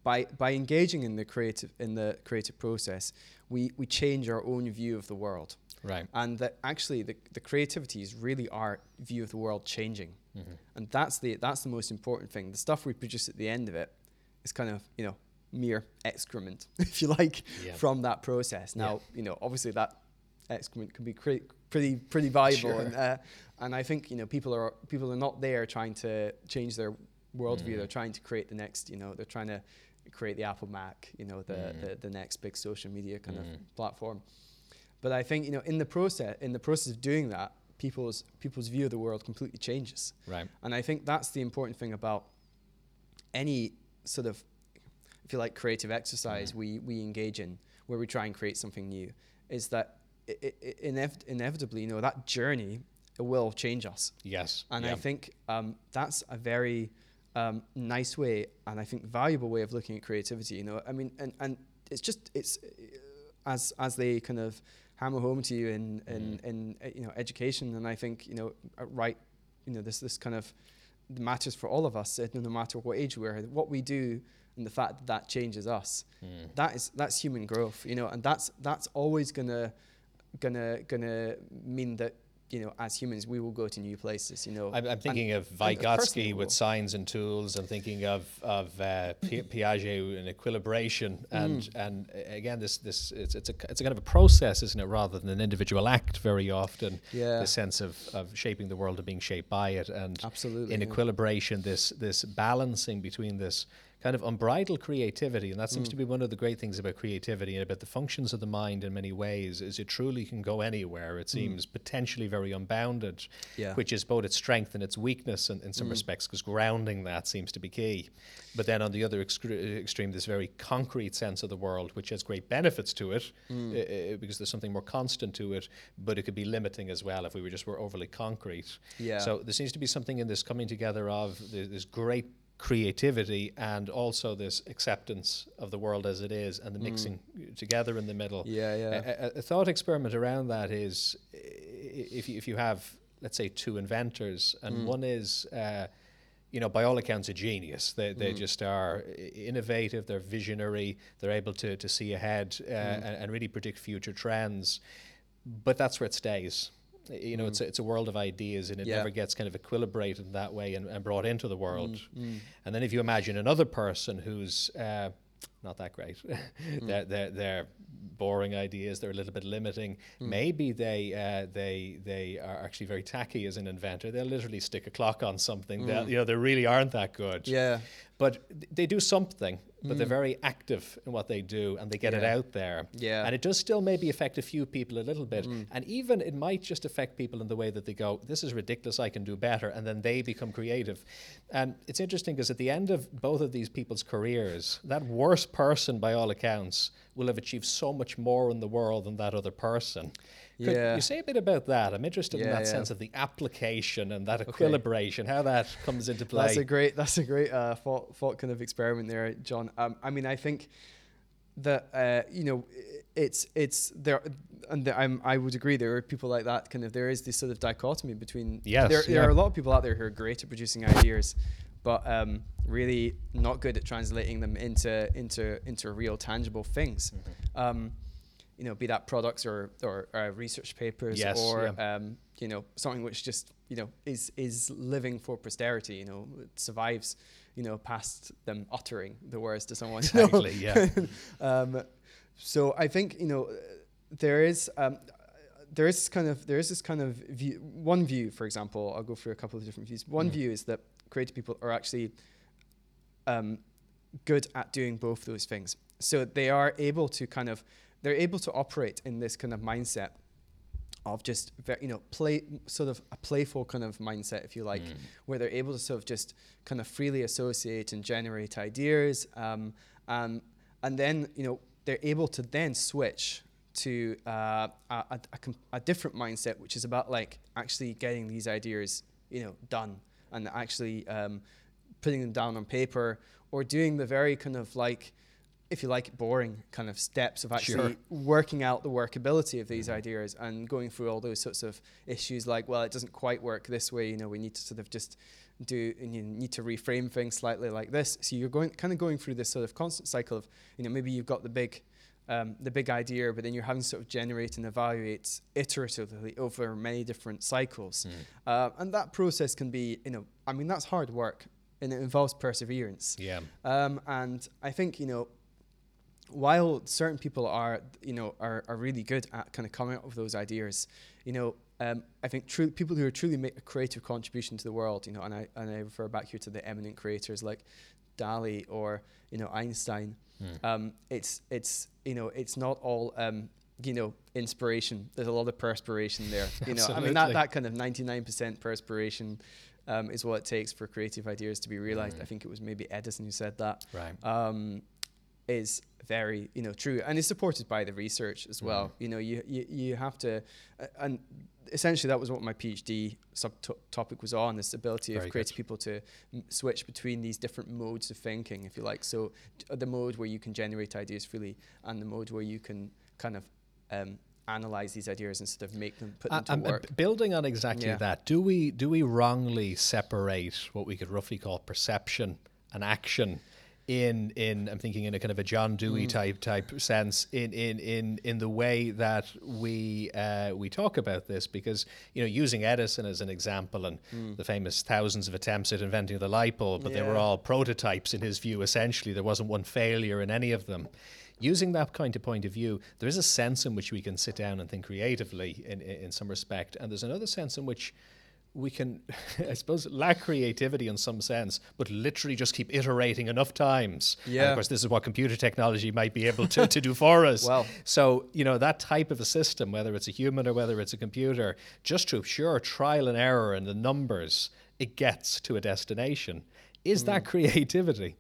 by by engaging in the creative in the creative process, we we change our own view of the world. Right. And that actually the, the creativity is really our view of the world changing. Mm-hmm. And that's the that's the most important thing. The stuff we produce at the end of it is kind of, you know, mere excrement, (laughs) if you like, yeah. from that process. Now, yeah. you know, obviously that excrement can be cre- pretty pretty valuable sure. and uh, and I think, you know, people are people are not there trying to change their worldview. Mm. They're trying to create the next, you know, they're trying to create the Apple Mac, you know, the, mm. the, the, next big social media kind mm. of platform. But I think, you know, in the process, in the process of doing that, people's people's view of the world completely changes. Right. And I think that's the important thing about any sort of, if you like, creative exercise mm. we, we engage in, where we try and create something new, is that it, it, inev- inevitably, you know, that journey will change us. Yes. And I think um, that's a very um, nice way and I think valuable way of looking at creativity. You know, I mean, and, and it's just it's as as they kind of hammer home to you in in, mm. in uh, you know education, and I think you know uh, right, you know this this kind of matters for all of us, uh, no matter what age we're. What we do and the fact that that changes us, mm. that is that's human growth. You know, and that's that's always gonna gonna gonna mean that you know, as humans, we will go to new places. You know, I'm, I'm thinking of Vygotsky with signs and tools. I'm thinking of of uh, Piaget and equilibration, and mm. and again, this this it's it's a it's a kind of a process, isn't it, rather than an individual act? Very often, yeah. the sense of, of shaping the world and being shaped by it, and absolutely in yeah. equilibration, this this balancing between this kind of unbridled creativity and that seems mm. to be one of the great things about creativity and about the functions of the mind in many ways is it truly can go anywhere it mm. seems mm. potentially very unbounded yeah. which is both its strength and its weakness in, in some mm. respects because grounding that seems to be key but then on the other excre- extreme this very concrete sense of the world which has great benefits to it uh, because there's something more constant to it but it could be limiting as well if we were just were overly concrete yeah. so there seems to be something in this coming together of this great creativity and also this acceptance of the world as it is and the mm. mixing mm. together in the middle. Yeah, yeah. A, a, thought experiment around that is if you, if you have, let's say, two inventors, and mm. one is, uh, you know, by all accounts, a genius. They, they mm. just are innovative, they're visionary, they're able to, to see ahead uh, mm. and, and really predict future trends. But that's where it stays you know, mm. it's a, it's a world of ideas, and it yeah. never gets kind of equilibrated in that way and, and brought into the world. Mm. Mm. And then if you imagine another person who's uh, not that great, (laughs) mm. they're, they're, they're boring ideas. They're a little bit limiting. Mm. Maybe they uh, they they are actually very tacky as an inventor. They'll literally stick a clock on something. Mm. You know, they really aren't that good. Yeah. But they do something but they're very active in what they do and they get yeah. it out there. Yeah. And it does still maybe affect a few people a little bit. Mm. And even it might just affect people in the way that they go, this is ridiculous, I can do better. And then they become creative. And it's interesting because at the end of both of these people's careers, that worst person, by all accounts, will have achieved so much more in the world than that other person. Could yeah. you say a bit about that? I'm interested yeah, in that yeah. sense of the application and that equilibration, okay. how that comes into play. That's a great, that's a great uh, thought, thought kind of experiment there, John. Um, I mean, I think that uh, you know, it's it's there. and the, I'm, I would agree. There are people like that. Kind of, there is this sort of dichotomy between. Yes, there, yeah. there are a lot of people out there who are great at producing ideas, but um, really not good at translating them into into into real tangible things. Mm-hmm. Um, you know, be that products or or uh, research papers yes, or yeah. um, you know something which just you know is is living for posterity. You know, it survives. You know, past them uttering the words to someone. (laughs) Exactly. yeah. (laughs) um, so I think you know there is um, there is kind of there is this kind of view. One view, for example, I'll go through a couple of different views. One mm. view is that creative people are actually um, good at doing both those things. So they are able to kind of they're able to operate in this kind of mindset of just you know play sort of a playful kind of mindset if you like mm. where they're able to sort of just kind of freely associate and generate ideas um, um, and then you know they're able to then switch to uh, a, a, a, different mindset, which is about like actually getting these ideas, you know, done and actually um, putting them down on paper or doing the very kind of like, if you like, boring kind of steps of actually sure. working out the workability of these mm-hmm. ideas and going through all those sorts of issues like, well, it doesn't quite work this way. You know, we need to sort of just do and you need to reframe things slightly like this. So you're going kind of going through this sort of constant cycle of, you know, maybe you've got the big um, the big idea, but then you're having to sort of generate and evaluate iteratively over many different cycles. Mm. Uh, and that process can be, you know, I mean, that's hard work and it involves perseverance. Yeah. Um, and I think, you know, while certain people are, you know, are, are really good at kind of coming up with those ideas, you know, um, I think true people who are truly make a creative contribution to the world, you know, and I and I refer back here to the eminent creators like Dali or you know Einstein. Mm. Um, it's it's you know it's not all um, you know inspiration. There's a lot of perspiration there. (laughs) You know, I mean that that kind of 99% perspiration. Um, is what it takes for creative ideas to be realized. Mm. I think it was maybe Edison who said that. Right. Um, is very you know true and is supported by the research as well. Mm. You know, you you, you have to, uh, and essentially that was what my PhD subtopic was on: this ability very of creative good. people to m- switch between these different modes of thinking, if you like. So uh, the mode where you can generate ideas freely, and the mode where you can kind of um, analyze these ideas and sort of make them put them uh, to work. building on exactly yeah. that, do we do we wrongly separate what we could roughly call perception and action? In in I'm thinking in a kind of a John Dewey mm. type type sense in in in in the way that we uh, we talk about this because you know using Edison as an example and mm. the famous thousands of attempts at inventing the light bulb but yeah. they were all prototypes in his view essentially there wasn't one failure in any of them using that kind of point of view there is a sense in which we can sit down and think creatively in in, in some respect and there's another sense in which we can, (laughs) I suppose, lack creativity in some sense, but literally just keep iterating enough times. Yeah. And of course, this is what computer technology might be able to, to do for us. Well, so, you know, that type of a system, whether it's a human or whether it's a computer, just through pure trial and error and the numbers, it gets to a destination. Is mm. that (laughs) creativity?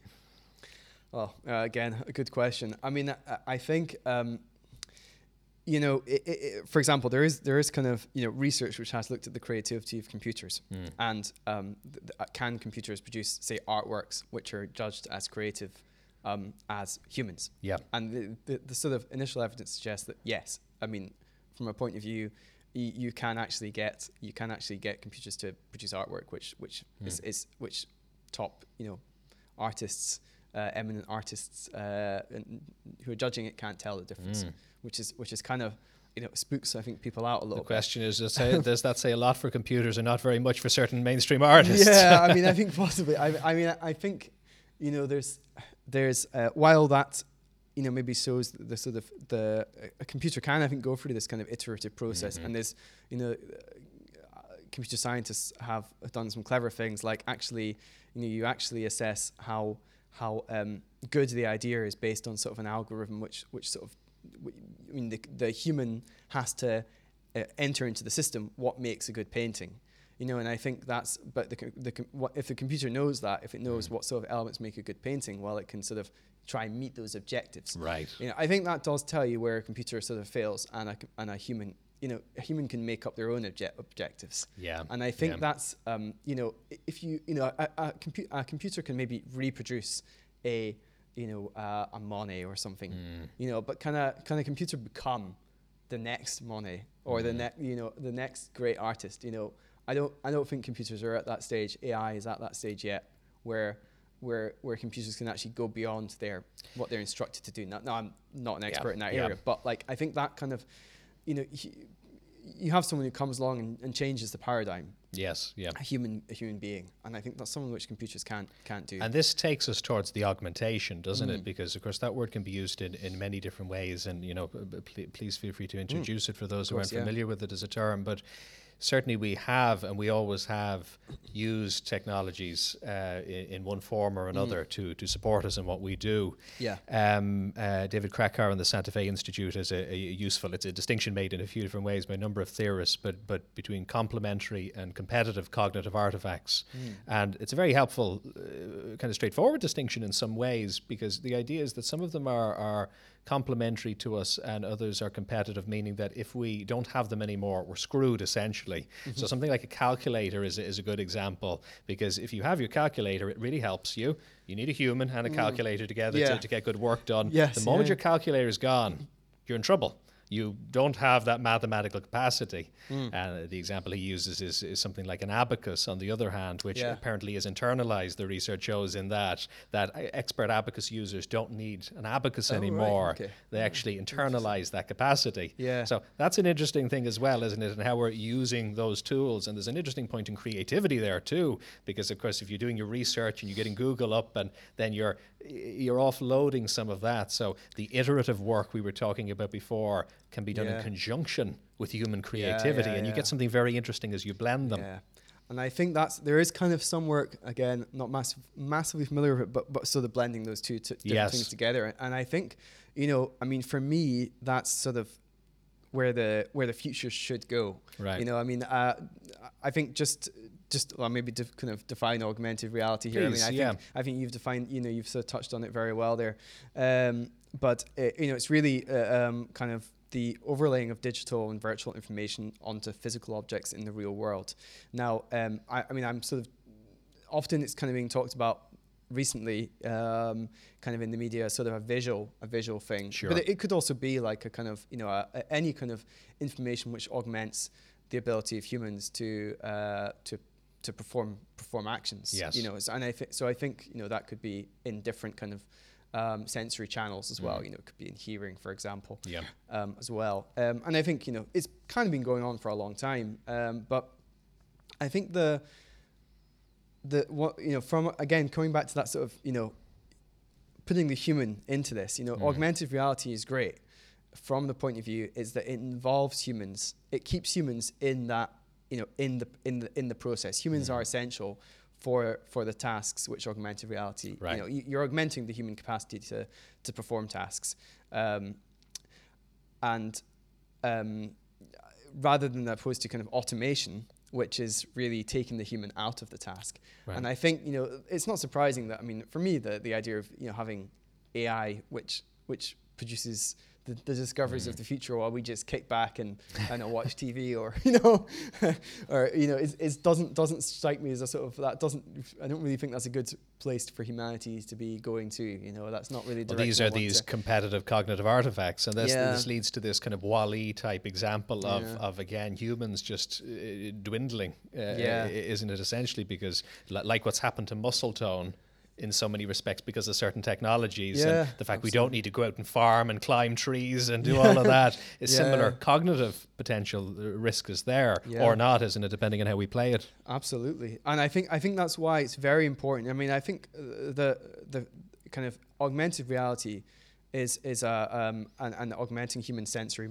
Well, uh, again, a good question. I mean, I, I think. Um, you know, it, it, for example, there is there is kind of you know research which has looked at the creativity of computers mm. and um, th- th- uh, can computers produce say artworks which are judged as creative um, as humans? Yeah, and the, the, the, sort of initial evidence suggests that yes. I mean, from a point of view, y- you can actually get you can actually get computers to produce artwork which which mm. is, is which top you know artists uh, eminent artists uh, who are judging it can't tell the difference. Mm which is which is kind of you know spooks I think people out a little. The question bit. is, does, (laughs) say, does that say a lot for computers and not very much for certain mainstream artists? Yeah, I mean, I (laughs) think possibly. I, I mean, I think you know, there's there's uh, while that you know maybe shows the, sort of the a computer can I think go through this kind of iterative process, mm-hmm. and there's you know. computer scientists have done some clever things like actually you know you actually assess how how um, good the idea is based on sort of an algorithm which which sort of I mean, the, the human has to uh, enter into the system what makes a good painting. You know, and I think that's, but the, the, what, if the computer knows that, if it knows mm. what sort of elements make a good painting, well, it can sort of try and meet those objectives. Right. You know, I think that does tell you where a computer sort of fails and a, and a human, you know, a human can make up their own obje- objectives. Yeah. And I think yeah. that's, um, you know, if you, you know, a, a, compu- a computer can maybe reproduce a, you know, uh, a Monet or something, mm. you know, but can a, can a computer become the next Monet or mm. the next you know the next great artist. You know, I don't I don't think computers are at that stage. AI is at that stage yet where where where computers can actually go beyond their what they're instructed to do. Now, now I'm not an expert yeah. in that area, yeah. but like I think that kind of you know you have someone who comes along and, and, changes the paradigm. Yes, yeah. A human, a human being, and I think that's something which computers can't can't do. And this takes us towards the augmentation, doesn't mm. it? Because of course that word can be used in, in many different ways, and you know, p- please feel free to introduce mm. it for those who aren't familiar yeah. with it as a term, but certainly we have and we always have used technologies uh, in, in, one form or another mm. to, to support us in what we do. Yeah. Um, uh, David Krakauer and the Santa Fe Institute is a, a, useful, it's a distinction made in a few different ways by a number of theorists, but, but between complementary and competitive cognitive artifacts. Mm. And it's a very helpful, uh, kind of straightforward distinction in some ways because the idea is that some of them are, are complementary to us and others are competitive, meaning that if we don't have them anymore, we're screwed essentially. Mm-hmm. So something like a calculator is, is a good example because if you have your calculator, it really helps you. You need a human and a mm. calculator together yeah. to, to, get good work done. Yes, the moment yeah. your calculator is gone, you're in trouble you don't have that mathematical capacity. Mm. And the example he uses is, is something like an abacus, on the other hand, which yeah. apparently is internalized. The research shows in that that expert abacus users don't need an abacus oh, anymore. Right. Okay. They actually internalize that capacity. Yeah. So that's an interesting thing as well, isn't it? And how we're using those tools. And there's an interesting point in creativity there too, because of course, if you're doing your research and you're getting Google up, and then you're you're offloading some of that. So the iterative work we were talking about before can be done yeah. in conjunction with human creativity, yeah, yeah, and you get something very interesting as you blend them. Yeah. And I think that's there is kind of some work again, not massive, massively familiar with it, but but sort of blending those two t- different yes. things together. And I think, you know, I mean, for me, that's sort of where the where the future should go. Right. You know, I mean, uh, I think just just well, maybe kind of define augmented reality here. Please, I mean, I yeah. think I think you've defined, you know, you've sort of touched on it very well there. Um, but it, uh, you know, it's really uh, um, kind of the overlaying of digital and virtual information onto physical objects in the real world. Now, um, I, I, mean, I'm sort of often it's kind of being talked about recently, um, kind of in the media, sort of a visual, a visual thing. Sure. But it, it could also be like a kind of, you know, a, a, any kind of information which augments the ability of humans to uh, to to perform perform actions. Yes. You know, and I think so. I think you know that could be in different kind of um, sensory channels as well. Mm. You know, it could be in hearing, for example. Yeah. Um, as well, um, and I think you know it's kind of been going on for a long time. Um, but I think the the what you know from again coming back to that sort of you know putting the human into this. You know, mm. augmented reality is great from the point of view is that it involves humans. It keeps humans in that you know in the in the in the process. Humans mm. are essential for for the tasks which augmented reality. Right. You know, you're augmenting the human capacity to to perform tasks, um, and um, rather than opposed to kind of automation, which is really taking the human out of the task. Right. And I think you know it's not surprising that I mean for me the the idea of you know having AI which which produces the, the discoveries mm. of the future while we just kick back and (laughs) and watch TV (laughs) (laughs) or you know or you know it, it doesn't doesn't strike me as a sort of that doesn't I don't really think that's a good place for humanity to be going to you know that's not really well, these are these competitive cognitive artifacts and this yeah. this leads to this kind of WALL-E type example of yeah. of again humans just uh, dwindling uh, yeah. isn't it essentially because like what's happened to muscle tone in so many respects because of certain technologies yeah, and the fact absolutely. we don't need to go out and farm and climb trees and do all of that (laughs) is yeah. similar cognitive potential uh, risk is there yeah. or not isn't it depending on how we play it absolutely and i think i think that's why it's very important i mean i think uh, the the kind of augmented reality is is a um, an, an augmenting human sensory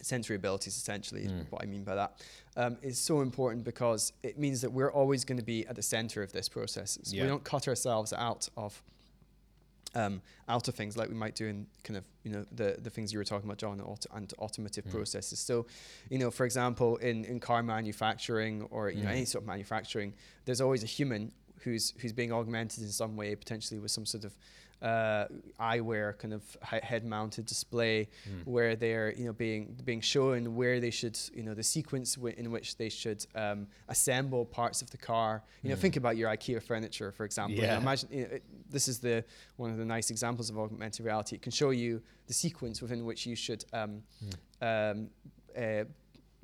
sensory abilities essentially mm. what I mean by that um, is so important because it means that we're always going to be at the center of this process. So yeah. We don't cut ourselves out of um, out of things like we might do in kind of you know the the things you were talking about, John, auto, and automotive mm. processes. So, you know, for example, in in car manufacturing or you mm. know any sort of manufacturing, there's always a human who's who's being augmented in some way, potentially with some sort of uh, eyewear kind of head-mounted display mm. where they're you know being being shown where they should you know the sequence w- in which they should um, assemble parts of the car. You mm. know, think about your IKEA furniture, for example. Yeah. You know, imagine you know, it, this is the one of the nice examples of augmented reality. It can show you the sequence within which you should um, mm. um, uh,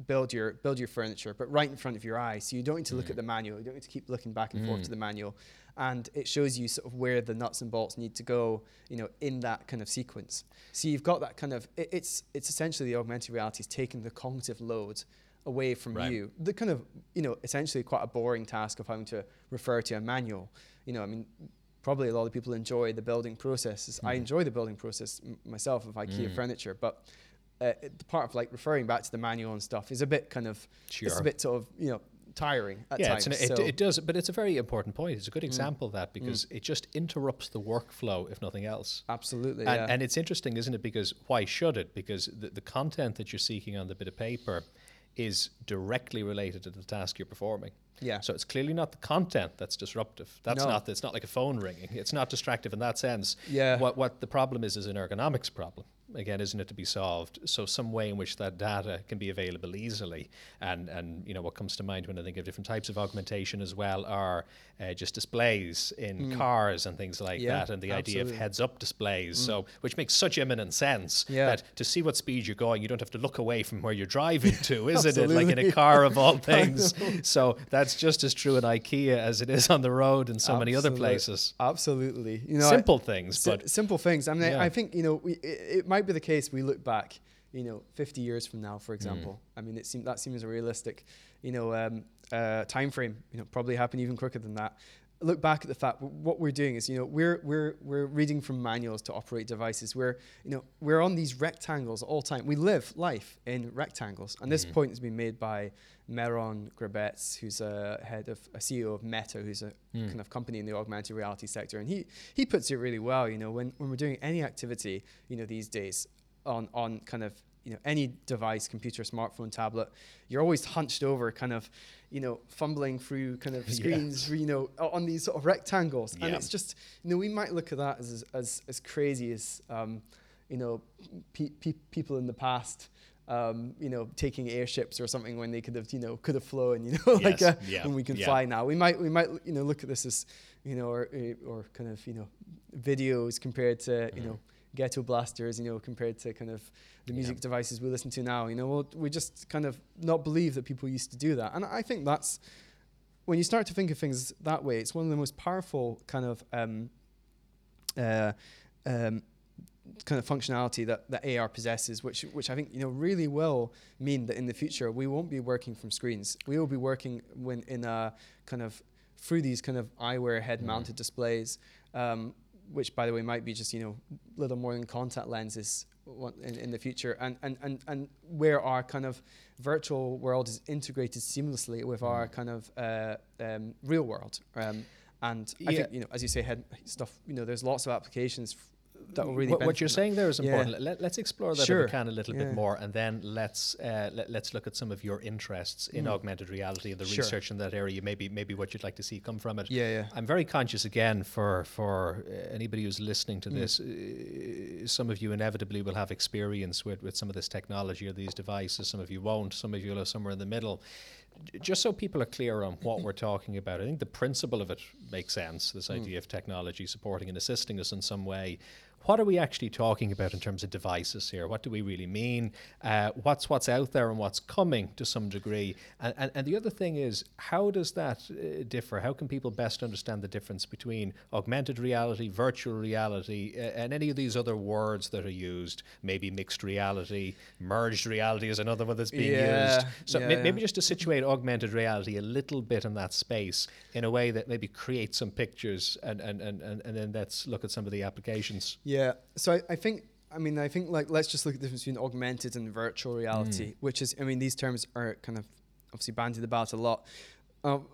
build your build your furniture, but right in front of your eyes. So you don't need to mm. look at the manual. You don't need to keep looking back and mm. forth to the manual, and it shows you sort of where the nuts and bolts need to go. You know, in that kind of sequence. So you've got that kind of. It, it's it's essentially the augmented reality is taking the cognitive load away from right. you. The kind of you know essentially quite a boring task of having to refer to a manual. You know, I mean. Probably a lot of people enjoy the building process. Mm. I enjoy the building process m- myself of IKEA mm. furniture, but uh, the part of like referring back to the manual and stuff is a bit kind of sure. it's a bit sort of you know tiring at yeah, times. An, it, it, does, but it's a very important point. It's a good mm. example mm. of that because mm. it just interrupts the workflow, if nothing else. Absolutely, and, yeah. and it's interesting, isn't it? Because why should it? Because the, the content that you're seeking on the bit of paper is directly related to the task you're performing. Yeah. So it's clearly not the content that's disruptive. That's no. not. It's not like a phone ringing. It's not distractive in that sense. Yeah. What what the problem is is an ergonomics problem again, isn't it to be solved? So some way in which that data can be available easily, and and you know what comes to mind when I think of different types of augmentation as well are uh, just displays in mm. cars and things like yeah, that, and the absolutely. idea of heads-up displays. Mm. So which makes such eminent sense yeah. that to see what speed you're going, you don't have to look away from where you're driving to, isn't it? Like in a car of all (laughs) things. so that's just as true in IKEA as it is on the road and so many other places. Absolutely, you know, simple I, things, but simple things. I mean, yeah. I think you know, we, it, it might might be the case we look back, you know, 50 years from now, for example. Mm. I mean, it seems that seems a realistic, you know, um, uh, time frame. You know, probably happen even quicker than that. Look back at the fact what we're doing is, you know, we're we're we're reading from manuals to operate devices. We're you know we're on these rectangles all the time. We live life in rectangles, and this mm. point has been made by Meron Gribetz, who's a head of a CEO of Meta, who's a mm. kind of company in the augmented reality sector, and he he puts it really well. You know, when when we're doing any activity, you know, these days on on kind of you know any device, computer, smartphone, tablet, you're always hunched over, kind of, you know, fumbling through kind of screens, yes. you know, on these sort of rectangles, yeah. and it's just, you know, we might look at that as as as crazy as, um, you know, pe- pe- people in the past. Um, you know, taking airships or something when they could have, you know, could have flown, you know, yes. like uh, yeah. when we can yeah. fly now. We might, we might, you know, look at this as, you know, or, or kind of, you know, videos compared to, mm. you know, ghetto blasters, you know, compared to kind of the music yeah. devices we listen to now. You know, we'll, we just kind of not believe that people used to do that. And I think that's when you start to think of things that way, it's one of the most powerful kind of um, uh, um, kind of functionality that, that AR possesses, which which I think you know really will mean that in the future we won't be working from screens. We will be working when in a kind of through these kind of eyewear head-mounted mm. displays. Um, which by the way might be just you know little more than contact lenses in, in the future and, and, and, and where our kind of virtual world is integrated seamlessly with mm. our kind of uh, um, real world um, and yeah. I think you know as you say head stuff you know there's lots of applications that will really. What, what you're saying there is important. Yeah. Let, us explore that sure. if we can a little yeah. bit more, and then let's uh, let, us look at some of your interests in mm. augmented reality and the sure. research in that area. Maybe maybe what you'd like to see come from it. Yeah, yeah. I'm very conscious again for for uh, anybody who's listening to mm. this. Uh, some of you inevitably will have experience with with some of this technology or these devices. Some of you won't. Some of you will have somewhere in the middle just so people are clear on what we're talking about, I think the principle of it makes sense. This mm. idea of technology supporting and assisting us in some way what are we actually talking about in terms of devices here? What do we really mean? Uh, what's what's out there and what's coming to some degree? And, and, and the other thing is, how does that uh, differ? How can people best understand the difference between augmented reality, virtual reality, uh, and any of these other words that are used? Maybe mixed reality, merged reality is another one that's being yeah, used. So yeah, ma- maybe just to situate augmented reality a little bit in that space in a way that maybe creates some pictures and, and, and, and, and then let's look at some of the applications. Yeah. So I, I think I mean, I think like let's just look at the difference between augmented and virtual reality, mm. which is, I mean, these terms are kind of obviously bandied about a lot. Um,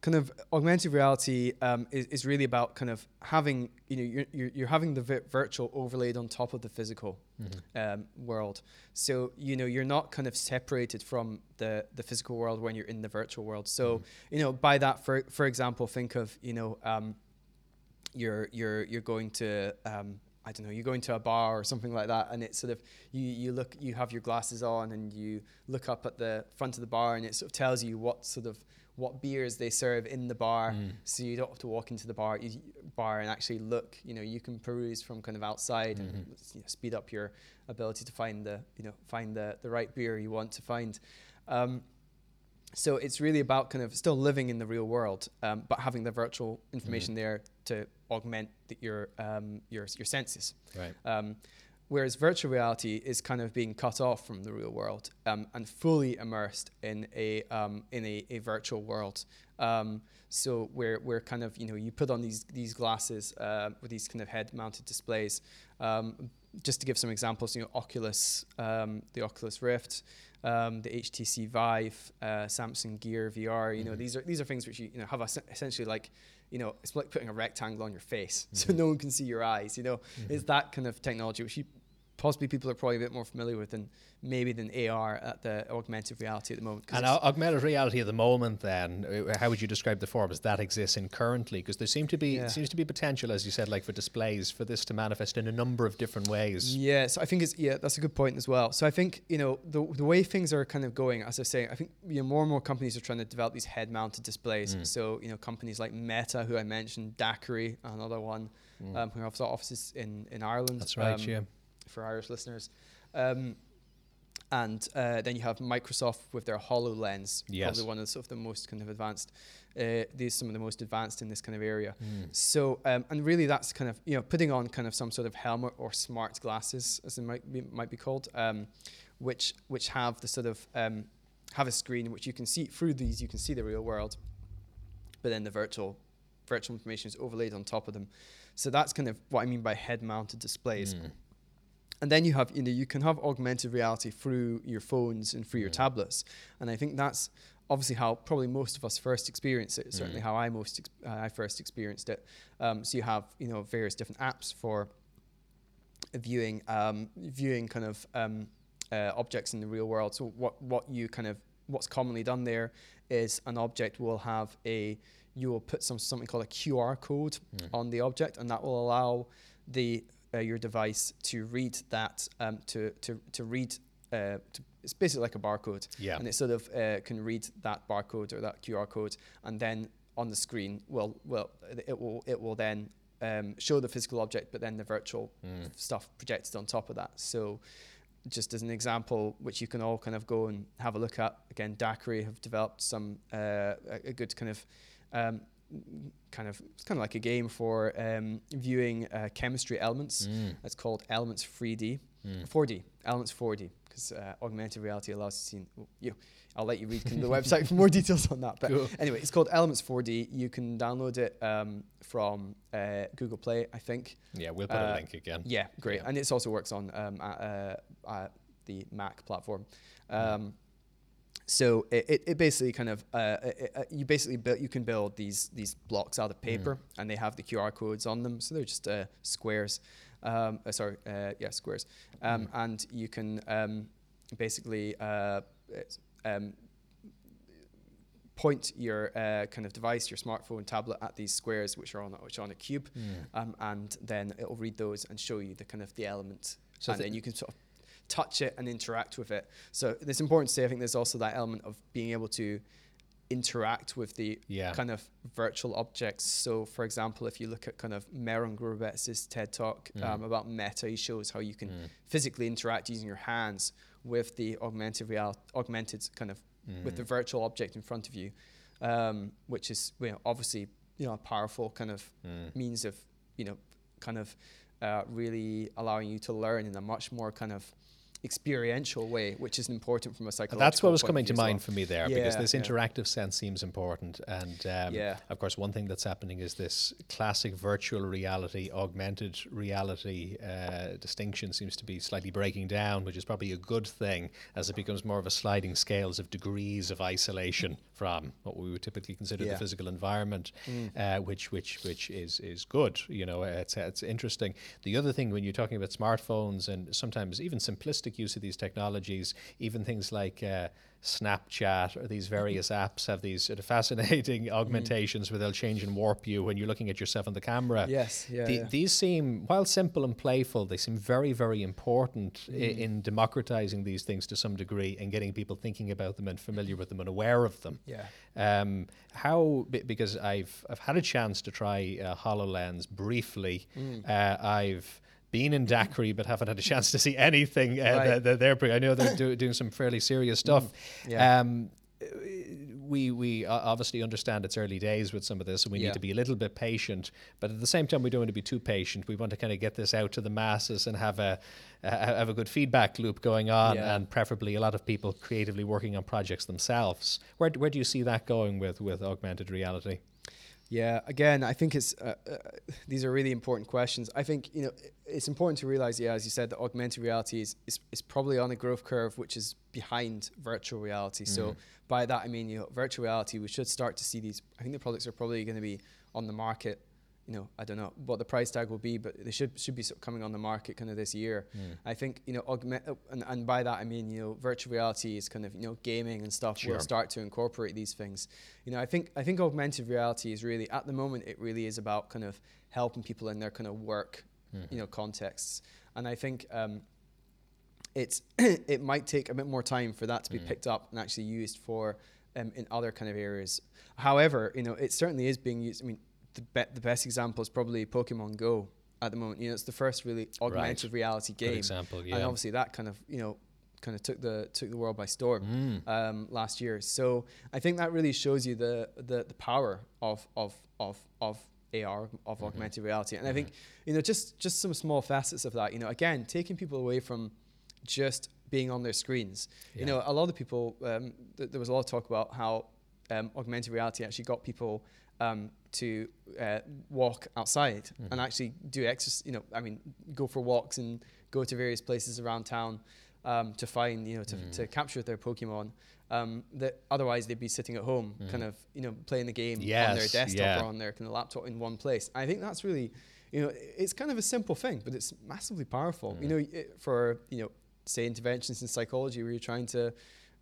kind of augmented reality um, is, is really about kind of having, you know, you're, you're, you're having the vi- virtual overlaid on top of the physical mm-hmm. um, world. So, you know, you're not kind of separated from the, the physical world when you're in the virtual world. So, mm. you know, by that, for, for example, think of, you know, um, you're you're you're going to um, I don't know, you go into a bar or something like that, and it's sort of you you look you have your glasses on and you look up at the front of the bar, and it sort of tells you what sort of what beers they serve in the bar, mm. so you don't have to walk into the bar you, bar and actually look. You know, you can peruse from kind of outside mm-hmm. and you know, speed up your ability to find the you know find the the right beer you want to find. Um, so it's really about kind of still living in the real world, um, but having the virtual information mm-hmm. there to augment the, your um, your your senses. Right. Um, whereas virtual reality is kind of being cut off from the real world um, and fully immersed in a um, in a, a, virtual world. Um, so where we're kind of you know you put on these these glasses uh, with these kind of head mounted displays. Um, just to give some examples, you know, Oculus, um, the Oculus Rift, um, the HTC Vive, uh, Samsung Gear VR. You know, mm-hmm. these are these are things which you, you know have a, essentially like you know, it's like putting a rectangle on your face (laughs) mm-hmm. so no one can see your eyes. You know, mm-hmm. it's that kind of technology which you possibly people are probably a bit more familiar with than maybe than AR at the augmented reality at the moment. And augmented reality at the moment, then, uh, how would you describe the forms that exists in currently? Because there seem to be yeah. seems to be potential, as you said, like for displays, for this to manifest in a number of different ways. Yeah, so I think it's yeah, that's a good point as well. So I think you know the the way things are kind of going, as I say, I think you know more and more companies are trying to develop these head-mounted displays. Mm. So you know companies like Meta, who I mentioned, DAQRI, another one, mm. um, who have offices in in Ireland. That's right. Um, yeah for Irish listeners. Um, and uh, then you have Microsoft with their HoloLens, yes. probably one of the, sort of the most kind of advanced. Uh, these some of the most advanced in this kind of area. Mm. So um, and really that's kind of you know putting on kind of some sort of helmet or smart glasses as it might be, might be called, um, which which have the sort of um, have a screen which you can see through these you can see the real world, but then the virtual virtual information is overlaid on top of them. So that's kind of what I mean by head mounted displays. Mm and then you have you know you can have augmented reality through your phones and through your mm. tablets and i think that's obviously how probably most of us first experience it certainly mm. how i most ex- uh, i first experienced it um, so you have you know various different apps for viewing um, viewing kind of um, uh, objects in the real world so what what you kind of what's commonly done there is an object will have a you will put some something called a QR code mm. on the object and that will allow the uh, your device to read that um, to to to read. Uh, to, it's basically like a barcode, yeah. and it sort of uh, can read that barcode or that QR code, and then on the screen, well, well, it will it will then um, show the physical object, but then the virtual mm. stuff projected on top of that. So, just as an example, which you can all kind of go and have a look at. Again, DAQRI have developed some uh, a, a, good kind of um, kind of it's kind of like a game for um, viewing uh, chemistry elements. Mm. It's called Elements 3D, mm. 4D, Elements 4D, because uh, augmented reality allows you to see. You, I'll let you read the (laughs) website for more details on that. But cool. anyway, it's called Elements 4D. You can download it um, from uh, Google Play, I think. Yeah, we'll put a uh, link again. Yeah, great, yeah. and it also works on um, uh, at the Mac platform. Mm. Um, so it, it, basically kind of uh, it, uh, you basically build you can build these these blocks out of paper mm. and they have the QR codes on them so they're just uh, squares um, uh, sorry uh, yeah squares um, mm. and you can um, basically uh, um, point your kind of device your smartphone tablet at these squares which are on which are on a cube mm. and then it'll read those and show you the kind of the element so and then you can sort of touch it and interact with it. So it's important to say, I think there's also that element of being able to interact with the yeah. kind of virtual objects. So, for example, if you look at kind of Meron Gribetz's TED talk mm. um, about meta, he shows how you can mm. physically interact using your hands with the augmented real, augmented kind of mm. with the mm. virtual object in front of you, um, which is you know, obviously you know a powerful kind of mm. means of you know kind of uh, really allowing you to learn in a much more kind of experiential way, which is important from a psychological. That's what was coming to mind well. for me there, yeah, because this yeah. interactive sense seems important. And um, yeah. of course, one thing that's happening is this classic virtual reality, augmented reality uh, distinction seems to be slightly breaking down, which is probably a good thing as it becomes more of a sliding scales of degrees of isolation from what we would typically consider yeah. the physical environment, mm. uh, which which which is is good. You know, it's it's interesting. The other thing when you're talking about smartphones and sometimes even simplistic simplistic use of these technologies, even things like uh, Snapchat or these various apps have these sort of fascinating (laughs) mm. augmentations mm. where they'll change and warp you when you're looking at yourself on the camera. Yes, yeah, the, yeah. These seem, while simple and playful, they seem very, very important mm. in, in democratizing these things to some degree and getting people thinking about them and familiar with them and aware of them. Yeah. Um, how because I've I've had a chance to try uh, Hololens briefly. Mm. Uh, I've been in DAQRI but haven't had a chance to see (laughs) anything. Uh, right. they're, they're, I know they're do, doing some fairly serious stuff. Mm, yeah. Um, we we obviously understand it's early days with some of this, and we yeah. need to be a little bit patient. But at the same time, we don't want to be too patient. We want to kind of get this out to the masses and have a uh, have a good feedback loop going on, yeah. and preferably a lot of people creatively working on projects themselves. Where where do you see that going with with augmented reality? Yeah, again, I think it's uh, uh, these are really important questions. I think you know it's important to realize, yeah, as you said, that augmented reality is, is, is probably on a growth curve which is behind virtual reality. Mm. So by that I mean, you know, virtual reality, we should start to see these. I think the products are probably going to be on the market you know, I don't know what the price tag will be, but they should should be sort of coming on the market kind of this year. Mm. I think you know, augment, uh, and, and by that I mean you know, virtual reality is kind of you know, gaming and stuff sure. will start to incorporate these things. You know, I think I think augmented reality is really at the moment it really is about kind of helping people in their kind of work, mm-hmm. you know, contexts. And I think um, it's (clears throat) it might take a bit more time for that to be mm. picked up and actually used for um, in other kind of areas. However, you know, it certainly is being used. I mean, the, be- the best example is probably Pokemon Go at the moment. You know, it's the first really augmented right. reality game. Good example, yeah. And obviously that kind of, you know, kind of took the took the world by storm mm. um, last year. So I think that really shows you the the, the power of of of of AR of mm-hmm. augmented reality. And mm-hmm. I think you know just just some small facets of that. You know, again, taking people away from just being on their screens. Yeah. You know, a lot of people. Um, th- there was a lot of talk about how um, augmented reality actually got people um, to uh, walk outside mm-hmm. and actually do exercise. You know, I mean, go for walks and go to various places around town um, to find, you know, to, mm. to capture their Pokemon. Um, that otherwise they'd be sitting at home, mm. kind of, you know, playing the game yes, on their desktop yeah. or on their kind of laptop in one place. I think that's really, you know, it's kind of a simple thing, but it's massively powerful. Mm. You know, it, for you know, say interventions in psychology, where you're trying to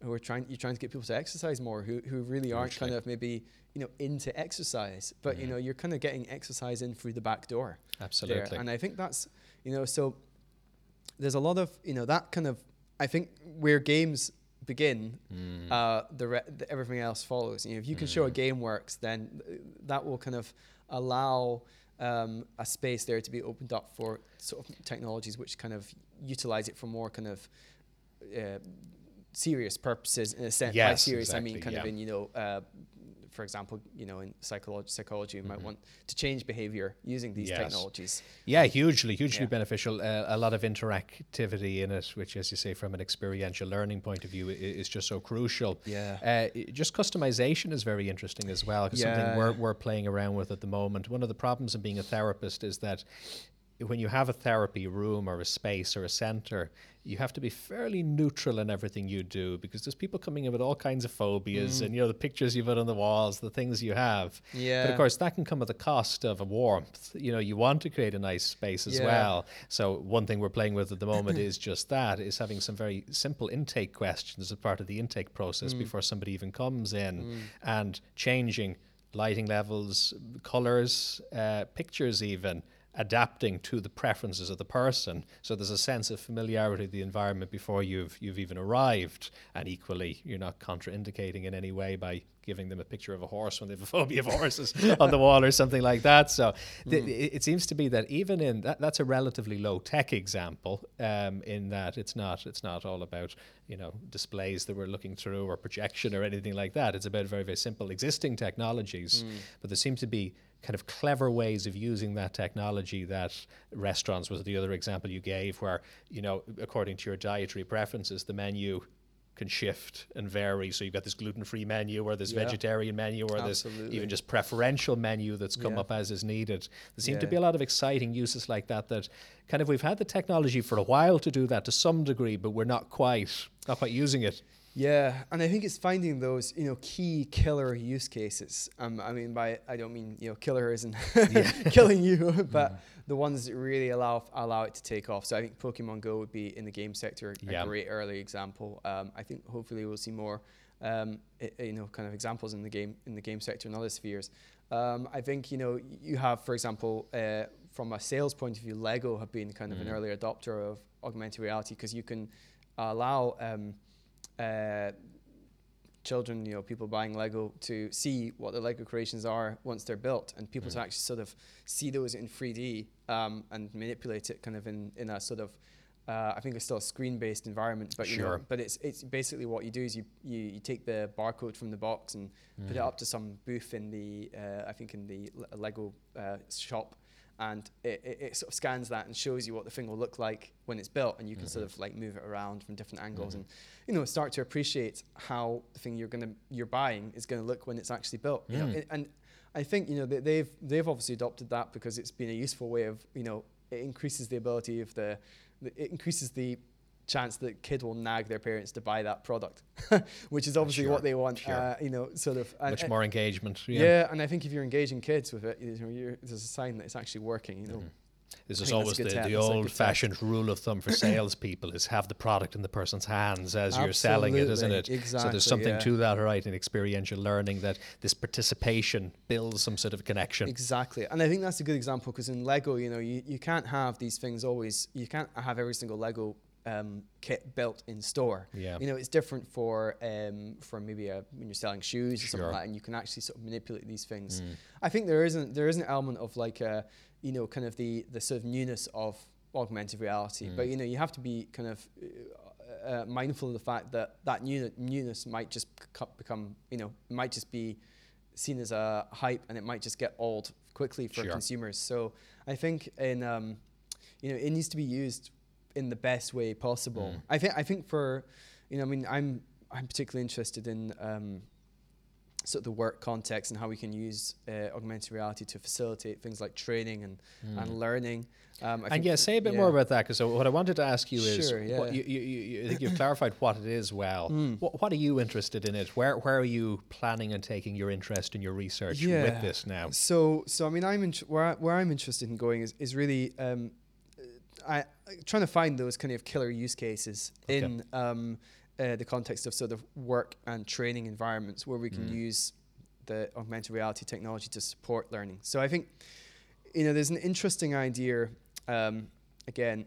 who are trying you're trying to get people to exercise more who who really aren't kind of maybe you know into exercise but you know you're kind of getting exercise in through the back door absolutely there. and i think that's you know so there's a lot of you know that kind of i think where games begin mm. uh, the, re- the, everything else follows you know if you can mm. show a mm. game works then that will kind of allow um, a space there to be opened up for sort of technologies which kind of utilize it for more kind of uh, serious purposes in a sense. Yes, By serious, exactly, I mean kind yeah. of in you know, uh, for example, you know, in psychology, psychology, you mm-hmm. might want to change behavior using these yes. technologies. Yeah, hugely, hugely yeah. beneficial. Uh, a lot of interactivity in it, which, as you say, from an experiential learning point of view, is just so crucial. Yeah. Uh, just customization is very interesting as well. Because yeah. something we're, we're playing around with at the moment. One of the problems of being a therapist is that when you have a therapy room or a space or a center, you have to be fairly neutral in everything you do because there's people coming in with all kinds of phobias mm. and you know the pictures you put on the walls, the things you have. Yeah. But of course that can come at the cost of a warmth. You know, you want to create a nice space as yeah. well. So one thing we're playing with at the moment (clears throat) is just that, is having some very simple intake questions as part of the intake process mm. before somebody even comes in mm. and changing lighting levels, colors, uh, pictures even adapting to the preferences of the person. So there's a sense of familiarity of the environment before you've you've even arrived, and equally you're not contraindicating in any way by giving them a picture of a horse when they have a (laughs) phobia of horses (laughs) on the wall or something like that. So mm. th- it, seems to be that even in that, that's a relatively low tech example um, in that it's not it's not all about you know displays that we're looking through or projection or anything like that. It's about very very simple existing technologies, mm. but there seems to be kind of clever ways of using that technology that restaurants was the other example you gave where you know according to your dietary preferences the menu can shift and vary so you've got this gluten-free menu or this yeah. vegetarian menu or Absolutely. this even just preferential menu that's come yeah. up as is needed there seem yeah. to be a lot of exciting uses like that that kind of we've had the technology for a while to do that to some degree but we're not quite not quite using it Yeah, and I think it's finding those you know key killer use cases. Um, I mean by I don't mean you know killer isn't (laughs) killing you, (laughs) but mm. the ones that really allow allow it to take off. So I think Pokemon Go would be in the game sector a great early example. Um, I think hopefully we'll see more um, you know kind of examples in the game in the game sector and other spheres. Um, I think you know you have, for example, uh, from a sales point of view, Lego have been kind of mm. an early adopter of augmented reality because you can allow um, uh, children, you know, people buying Lego to see what the Lego creations are once they're built, and people mm. to actually sort of see those in 3D um, and manipulate it kind of in in a sort of uh, I think it's still a screen-based environment, but sure. you know, but it's it's basically what you do is you, you, you take the barcode from the box and mm. put it mm. up to some booth in the uh, I think in the Lego uh, shop, and it, it, it, sort of scans that and shows you what the thing will look like when it's built, and you can mm-hmm. sort of like move it around from different angles mm-hmm. and you know start to appreciate how the thing you're gonna you're buying is gonna look when it's actually built. Mm. You know, mm. and I think you know they've they've obviously adopted that because it's been a useful way of you know it increases the ability of the it increases the chance that kid will nag their parents to buy that product, (laughs) which is obviously sure, what they want. Sure. Uh, you know, sort of much and, more engagement. Yeah. yeah. and I think if you're engaging kids with it, you know, there's a sign that it's actually working. You know. Mm. This is always the, the old-fashioned rule of thumb for (laughs) salespeople: is have the product in the person's hands as Absolutely. you're selling it, isn't it? Exactly. So there's something yeah. to that, right? In experiential learning, that this participation builds some sort of connection. Exactly, and I think that's a good example because in Lego, you know, you, you can't have these things always. You can't have every single Lego um, kit built in store. Yeah. You know, it's different for um, for maybe a, when you're selling shoes sure. or something like that, and you can actually sort of manipulate these things. Mm. I think there isn't there is an element of like a, you know, kind of the the sort of newness of augmented reality, mm. but you know, you have to be kind of uh, uh, mindful of the fact that that new, newness might just become, you know, might just be seen as a hype, and it might just get old quickly for sure. consumers. So I think in um, you know, it needs to be used in the best way possible. Mm. I think I think for you know, I mean, I'm I'm particularly interested in um, sort of the work context and how we can use uh, augmented reality to facilitate things like training and, mm. and learning. Um, and yeah, say a bit yeah. more about that because what I wanted to ask you is, sure, yeah. you, you, you, I think you've clarified what it is well. Mm. What, what, are you interested in it? Where where are you planning on taking your interest in your research yeah. with this now? So so I mean, I'm in, where I, where I'm interested in going is is really. Um, I trying to find those kind of killer use cases okay. in um, uh, the context of sort of work and training environments where we can mm. use the augmented reality technology to support learning. So I think you know there's an interesting idea. Um, again,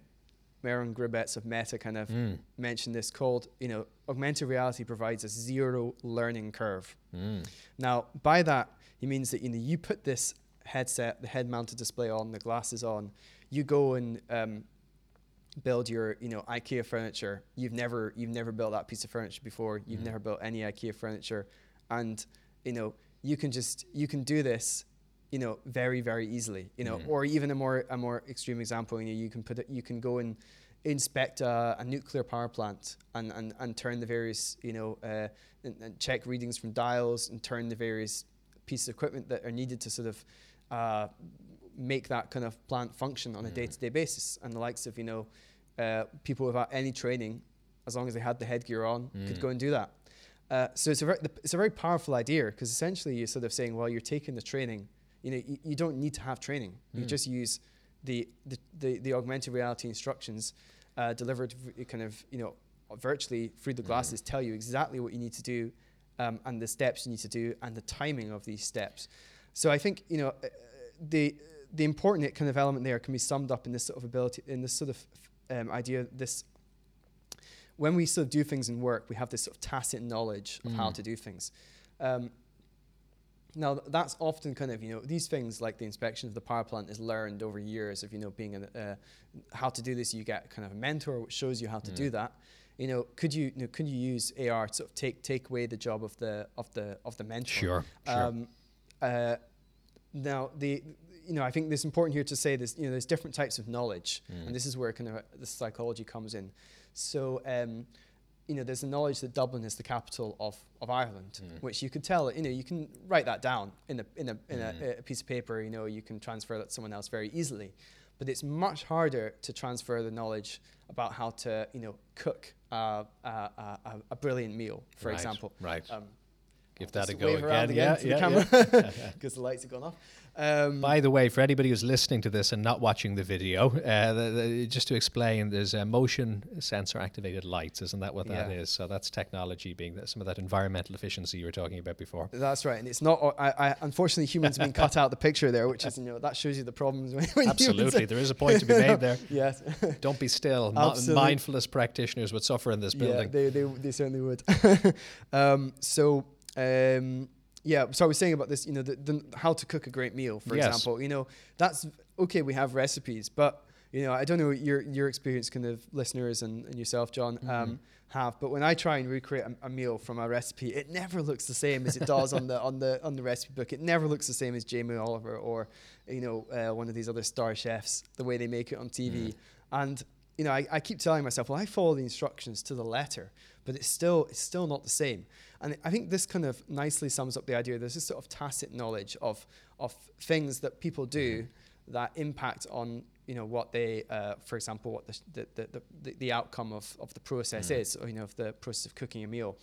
Meron Gribetz of Meta kind of mm. mentioned this called you know augmented reality provides a zero learning curve. Mm. Now by that he means that you know you put this headset, the head mounted display on, the glasses on you go and um, build your you know IKEA furniture. You've never you've never built that piece of furniture before. You've mm. never built any IKEA furniture, and you know you can just you can do this you know very very easily you know mm. or even a more a more extreme example you know you can put it, you can go and inspect a, a, nuclear power plant and, and, and turn the various you know uh, and, and, check readings from dials and turn the various pieces of equipment that are needed to sort of uh, make that kind of plant function on a day to day basis. And the likes of, you know, uh, people without any training, as long as they had the headgear on, mm. could go and do that. Uh, so it's a, very, it's a very powerful idea because essentially you're sort of saying, well, you're taking the training, you know, you, you don't need to have training. Mm. You just use the, the, the, the augmented reality instructions uh, delivered kind of, you know, virtually through the mm. glasses mm. tell you exactly what you need to do um, and the steps you need to do and the timing of these steps. So I think, you know, uh, the, the important kind of element there can be summed up in this sort of ability, in this sort of um, idea, this when we sort of do things in work, we have this sort of tacit knowledge of mm. how to do things. Um, now that's often kind of you know these things like the inspection of the power plant is learned over years of you know being a, uh, how to do this. You get kind of a mentor which shows you how to mm. do that. You know, could you, you know, could you use AR to sort of take take away the job of the of the of the mentor? Sure. Um, sure. Uh, now the you know, I think it's important here to say this, you know, there's different types of knowledge, mm. and this is where kind of the psychology comes in. So, um, you know, there's the knowledge that Dublin is the capital of, of Ireland, mm. which you could tell, you know, you can write that down in a, in, a, in mm. a, a, piece of paper, you know, you can transfer that to someone else very easily. but it's much harder to transfer the knowledge about how to, you know, cook uh, a, a, brilliant meal, for right, example. Right. Um, Give that a go again. again yeah, to yeah, the camera because (laughs) the lights have gone off. Um, By the way, for anybody who's listening to this and not watching the video, uh, the, the, just to explain, there's a motion sensor activated lights, isn't that what yeah. that is? So that's technology being that, some of that environmental efficiency you were talking about before. That's right, and it's not. I, I unfortunately humans have been cut out the picture there, which is you know that shows you the problems. (laughs) Absolutely, there is a point to be (laughs) made there. yes. Don't be still. Absolutely. mindfulness practitioners would suffer in this building. Yeah, they they, they certainly would. um, so. Um, yeah, so I was saying about this, you know, the, the how to cook a great meal, for yes. example. You know, that's okay. We have recipes, but you know, I don't know your your experience, kind of listeners and, and yourself, John, mm-hmm. um, have. But when I try and recreate a, a, meal from a recipe, it never looks the same as it does on the on the on the recipe book. It never looks the same as Jamie Oliver or you know uh, one of these other star chefs. The way they make it on TV, mm. and you know, I, I keep telling myself, well, I follow the instructions to the letter, but it's still it's still not the same. And I think this kind of nicely sums up the idea. There's this sort of tacit knowledge of of things that people do mm-hmm. that impact on you know what they, uh, for example, what the the, the, the, the outcome of, of the process mm. is, or you know, of the process of cooking a meal.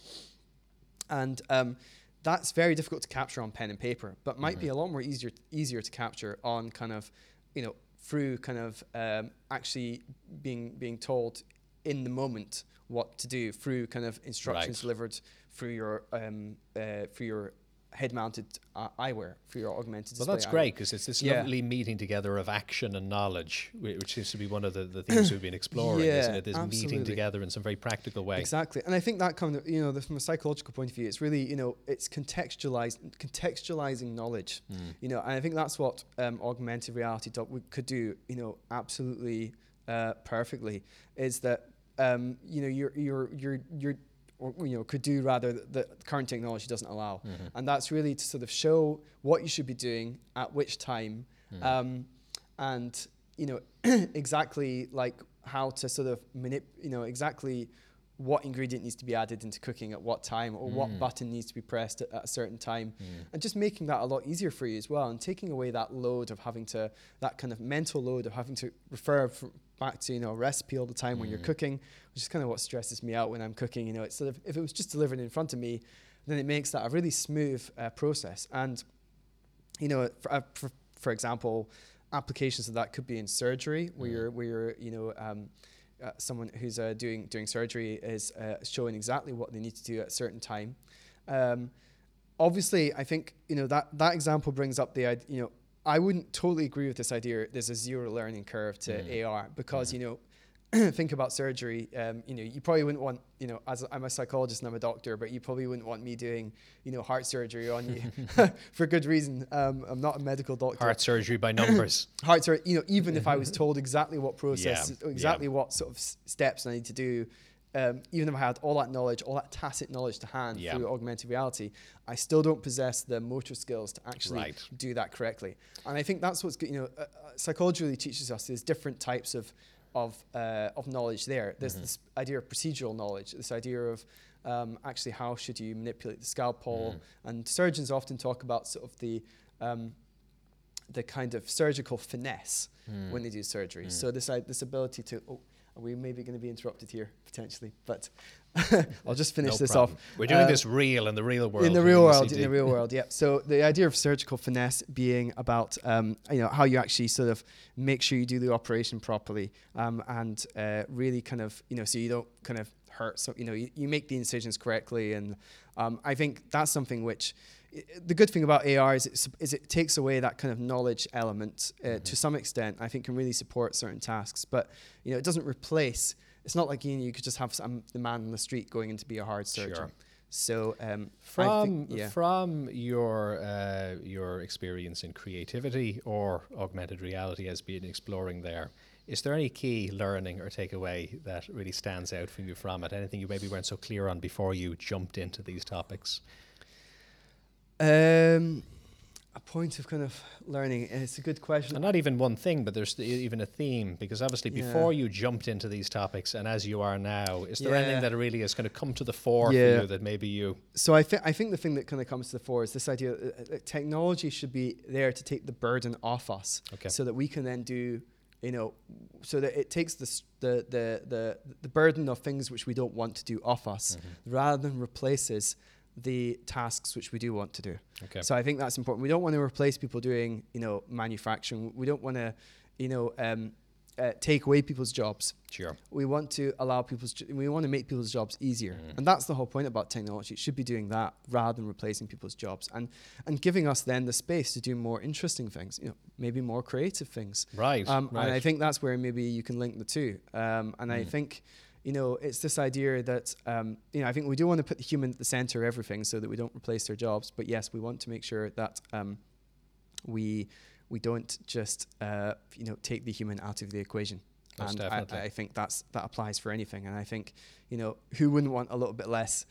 And um, that's very difficult to capture on pen and paper, but might mm-hmm. be a lot more easier easier to capture on kind of you know through kind of um, actually being being told in the moment what to do through kind of instructions right. delivered through your um, uh, through your head-mounted uh, eyewear for your augmented reality. well, that's great because it's this yeah. lovely meeting together of action and knowledge, which seems to be one of the, the things we've been (clears throat) exploring, yeah, isn't it? This absolutely. meeting together in some very practical way. Exactly, and I think that kind of you know, from a psychological point of view, it's really you know, it's contextualized, contextualizing knowledge. Mm. You know, and I think that's what um, augmented reality could do. You know, absolutely uh, perfectly is that um, you know you're you're you're you're or you know could do rather that current technology doesn't allow mm-hmm. and that's really to sort of show what you should be doing at which time mm. um, and you know (clears throat) exactly like how to sort of manip you know exactly what ingredient needs to be added into cooking at what time or mm. what button needs to be pressed at, at a certain time mm. and just making that a lot easier for you as well and taking away that load of having to that kind of mental load of having to refer back to you know a recipe all the time mm. when you're mm. cooking which is kind of what stresses me out when i'm cooking you know it's sort of if it was just delivered in front of me then it makes that a really smooth uh, process and you know for, uh, for, for, example applications of that could be in surgery where mm. you're where you're you know um, uh, someone who's uh, doing doing surgery is uh, showing exactly what they need to do at a certain time. Um, obviously, I think you know that that example brings up the you know I wouldn't totally agree with this idea. There's a zero learning curve to mm. AR because mm. you know (clears throat) think about surgery, um, you know, you probably wouldn't want, you know, as I'm a psychologist and I'm a doctor, but you probably wouldn't want me doing, you know, heart surgery on you (laughs) (laughs) for good reason. Um, I'm not a medical doctor. Heart surgery by (clears throat) numbers. heart surgery, you know, even if I was (laughs) told exactly what process, yeah. exactly yeah. what sort of s- steps I need to do, um, even if I had all that knowledge, all that tacit knowledge to hand yeah. through augmented reality, I still don't possess the motor skills to actually right. do that correctly. And I think that's what's good. You know, uh, uh, psychology really teaches us there's different types of of, uh, of knowledge there. There's mm-hmm. this idea of procedural knowledge, this idea of um, actually how should you manipulate the scalpel. Mm. And surgeons often talk about sort of the, um, the kind of surgical finesse mm. when they do surgery. Mm. So this, uh, this ability to, oh, are we maybe going to be interrupted here potentially? But (laughs) I'll just finish no this problem. off. We're doing uh, this real in the real world. In the real world, in the real world, yeah. So the idea of surgical finesse being about um, you know how you actually sort of make sure you do the operation properly um, and uh, really kind of you know so you don't kind of hurt. So you know you, you make the incisions correctly, and um, I think that's something which the good thing about AR is it, is it takes away that kind of knowledge element uh, mm-hmm. to some extent. I think can really support certain tasks, but you know it doesn't replace. It's not like you, know, you could just have some, the man on the street going in to be a heart surgeon. Sure. So um, from think, yeah. from your uh, your experience in creativity or augmented reality as being exploring there, is there any key learning or takeaway that really stands out from you from it? Anything you maybe weren't so clear on before you jumped into these topics? Um, a point of kind of learning. And it's a good question. And not even one thing, but there's even a theme because obviously yeah. before you jumped into these topics and as you are now, is there yeah. anything that really has kind of come to the fore yeah. for you that maybe you? So I think I think the thing that kind of comes to the fore is this idea that technology should be there to take the burden off us, okay. so that we can then do you know, so that it takes the the the the, the burden of things which we don't want to do off us, mm-hmm. rather than replaces the tasks which we do want to do. Okay. So I think that's important. We don't want to replace people doing, you know, manufacturing. We don't want to, you know, um, uh, take away people's jobs. Sure. We want to allow people's. We want to make people's jobs easier, mm. and that's the whole point about technology. It should be doing that rather than replacing people's jobs, and and giving us then the space to do more interesting things. You know, maybe more creative things. Right. Um, right. And I think that's where maybe you can link the two. Um, and mm. I think you know, it's this idea that, um, you know, I think we do want to put the human at the center of everything so that we don't replace their jobs. But yes, we want to make sure that um, we we don't just, uh, you know, take the human out of the equation. Most and I, I, think that's that applies for anything. And I think, you know, who wouldn't want a little bit less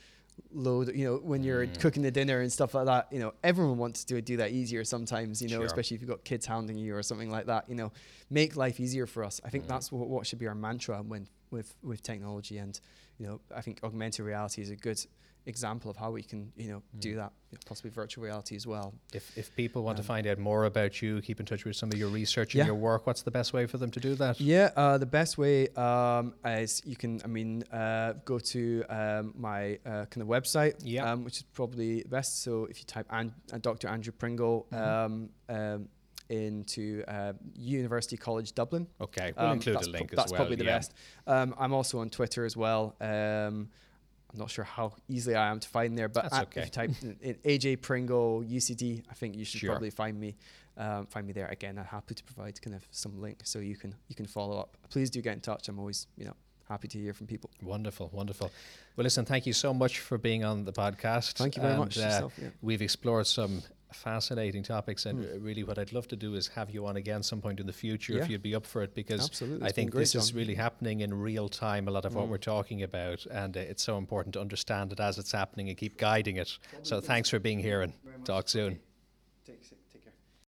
load you know when you're mm. cooking the dinner and stuff like that you know everyone wants to do that easier sometimes you know sure. especially if you've got kids hounding you or something like that you know make life easier for us i think mm. that's what, what should be our mantra when with with technology and you know I think augmented reality is a good example of how we can you know mm. do that possibly virtual reality as well if, if people want um, to find out more about you keep in touch with some of your research and yeah. your work what's the best way for them to do that yeah uh, the best way um, is you can I mean uh, go to um, my uh, kind of website yeah. Um, which is probably best so if you type An- uh, Dr Andrew Pringle mm-hmm. Into uh, University College Dublin. Okay, we'll um, include a link pro- That's well, That's probably the yeah. best. Um, I'm also on Twitter as well. Um, I'm not sure how easily I am to find there, but okay. if you type in, in AJ Pringle UCD, I think you should sure. probably find me. Um, find me there again. I'm happy to provide kind of some link so you can you can follow up. Please do get in touch. I'm always you know happy to hear from people. Wonderful, wonderful. Well, listen, thank you so much for being on the podcast. Thank you very and, much. Uh, yourself, yeah. We've explored some fascinating topics and mm. really what I'd love to do is have you on again some point in the future yeah. if you'd be up for it because Absolutely. I think this John. is really happening in real time a lot of mm. what we're talking about and uh, it's so important to understand it as it's happening and keep guiding it so thanks for being here and talk soon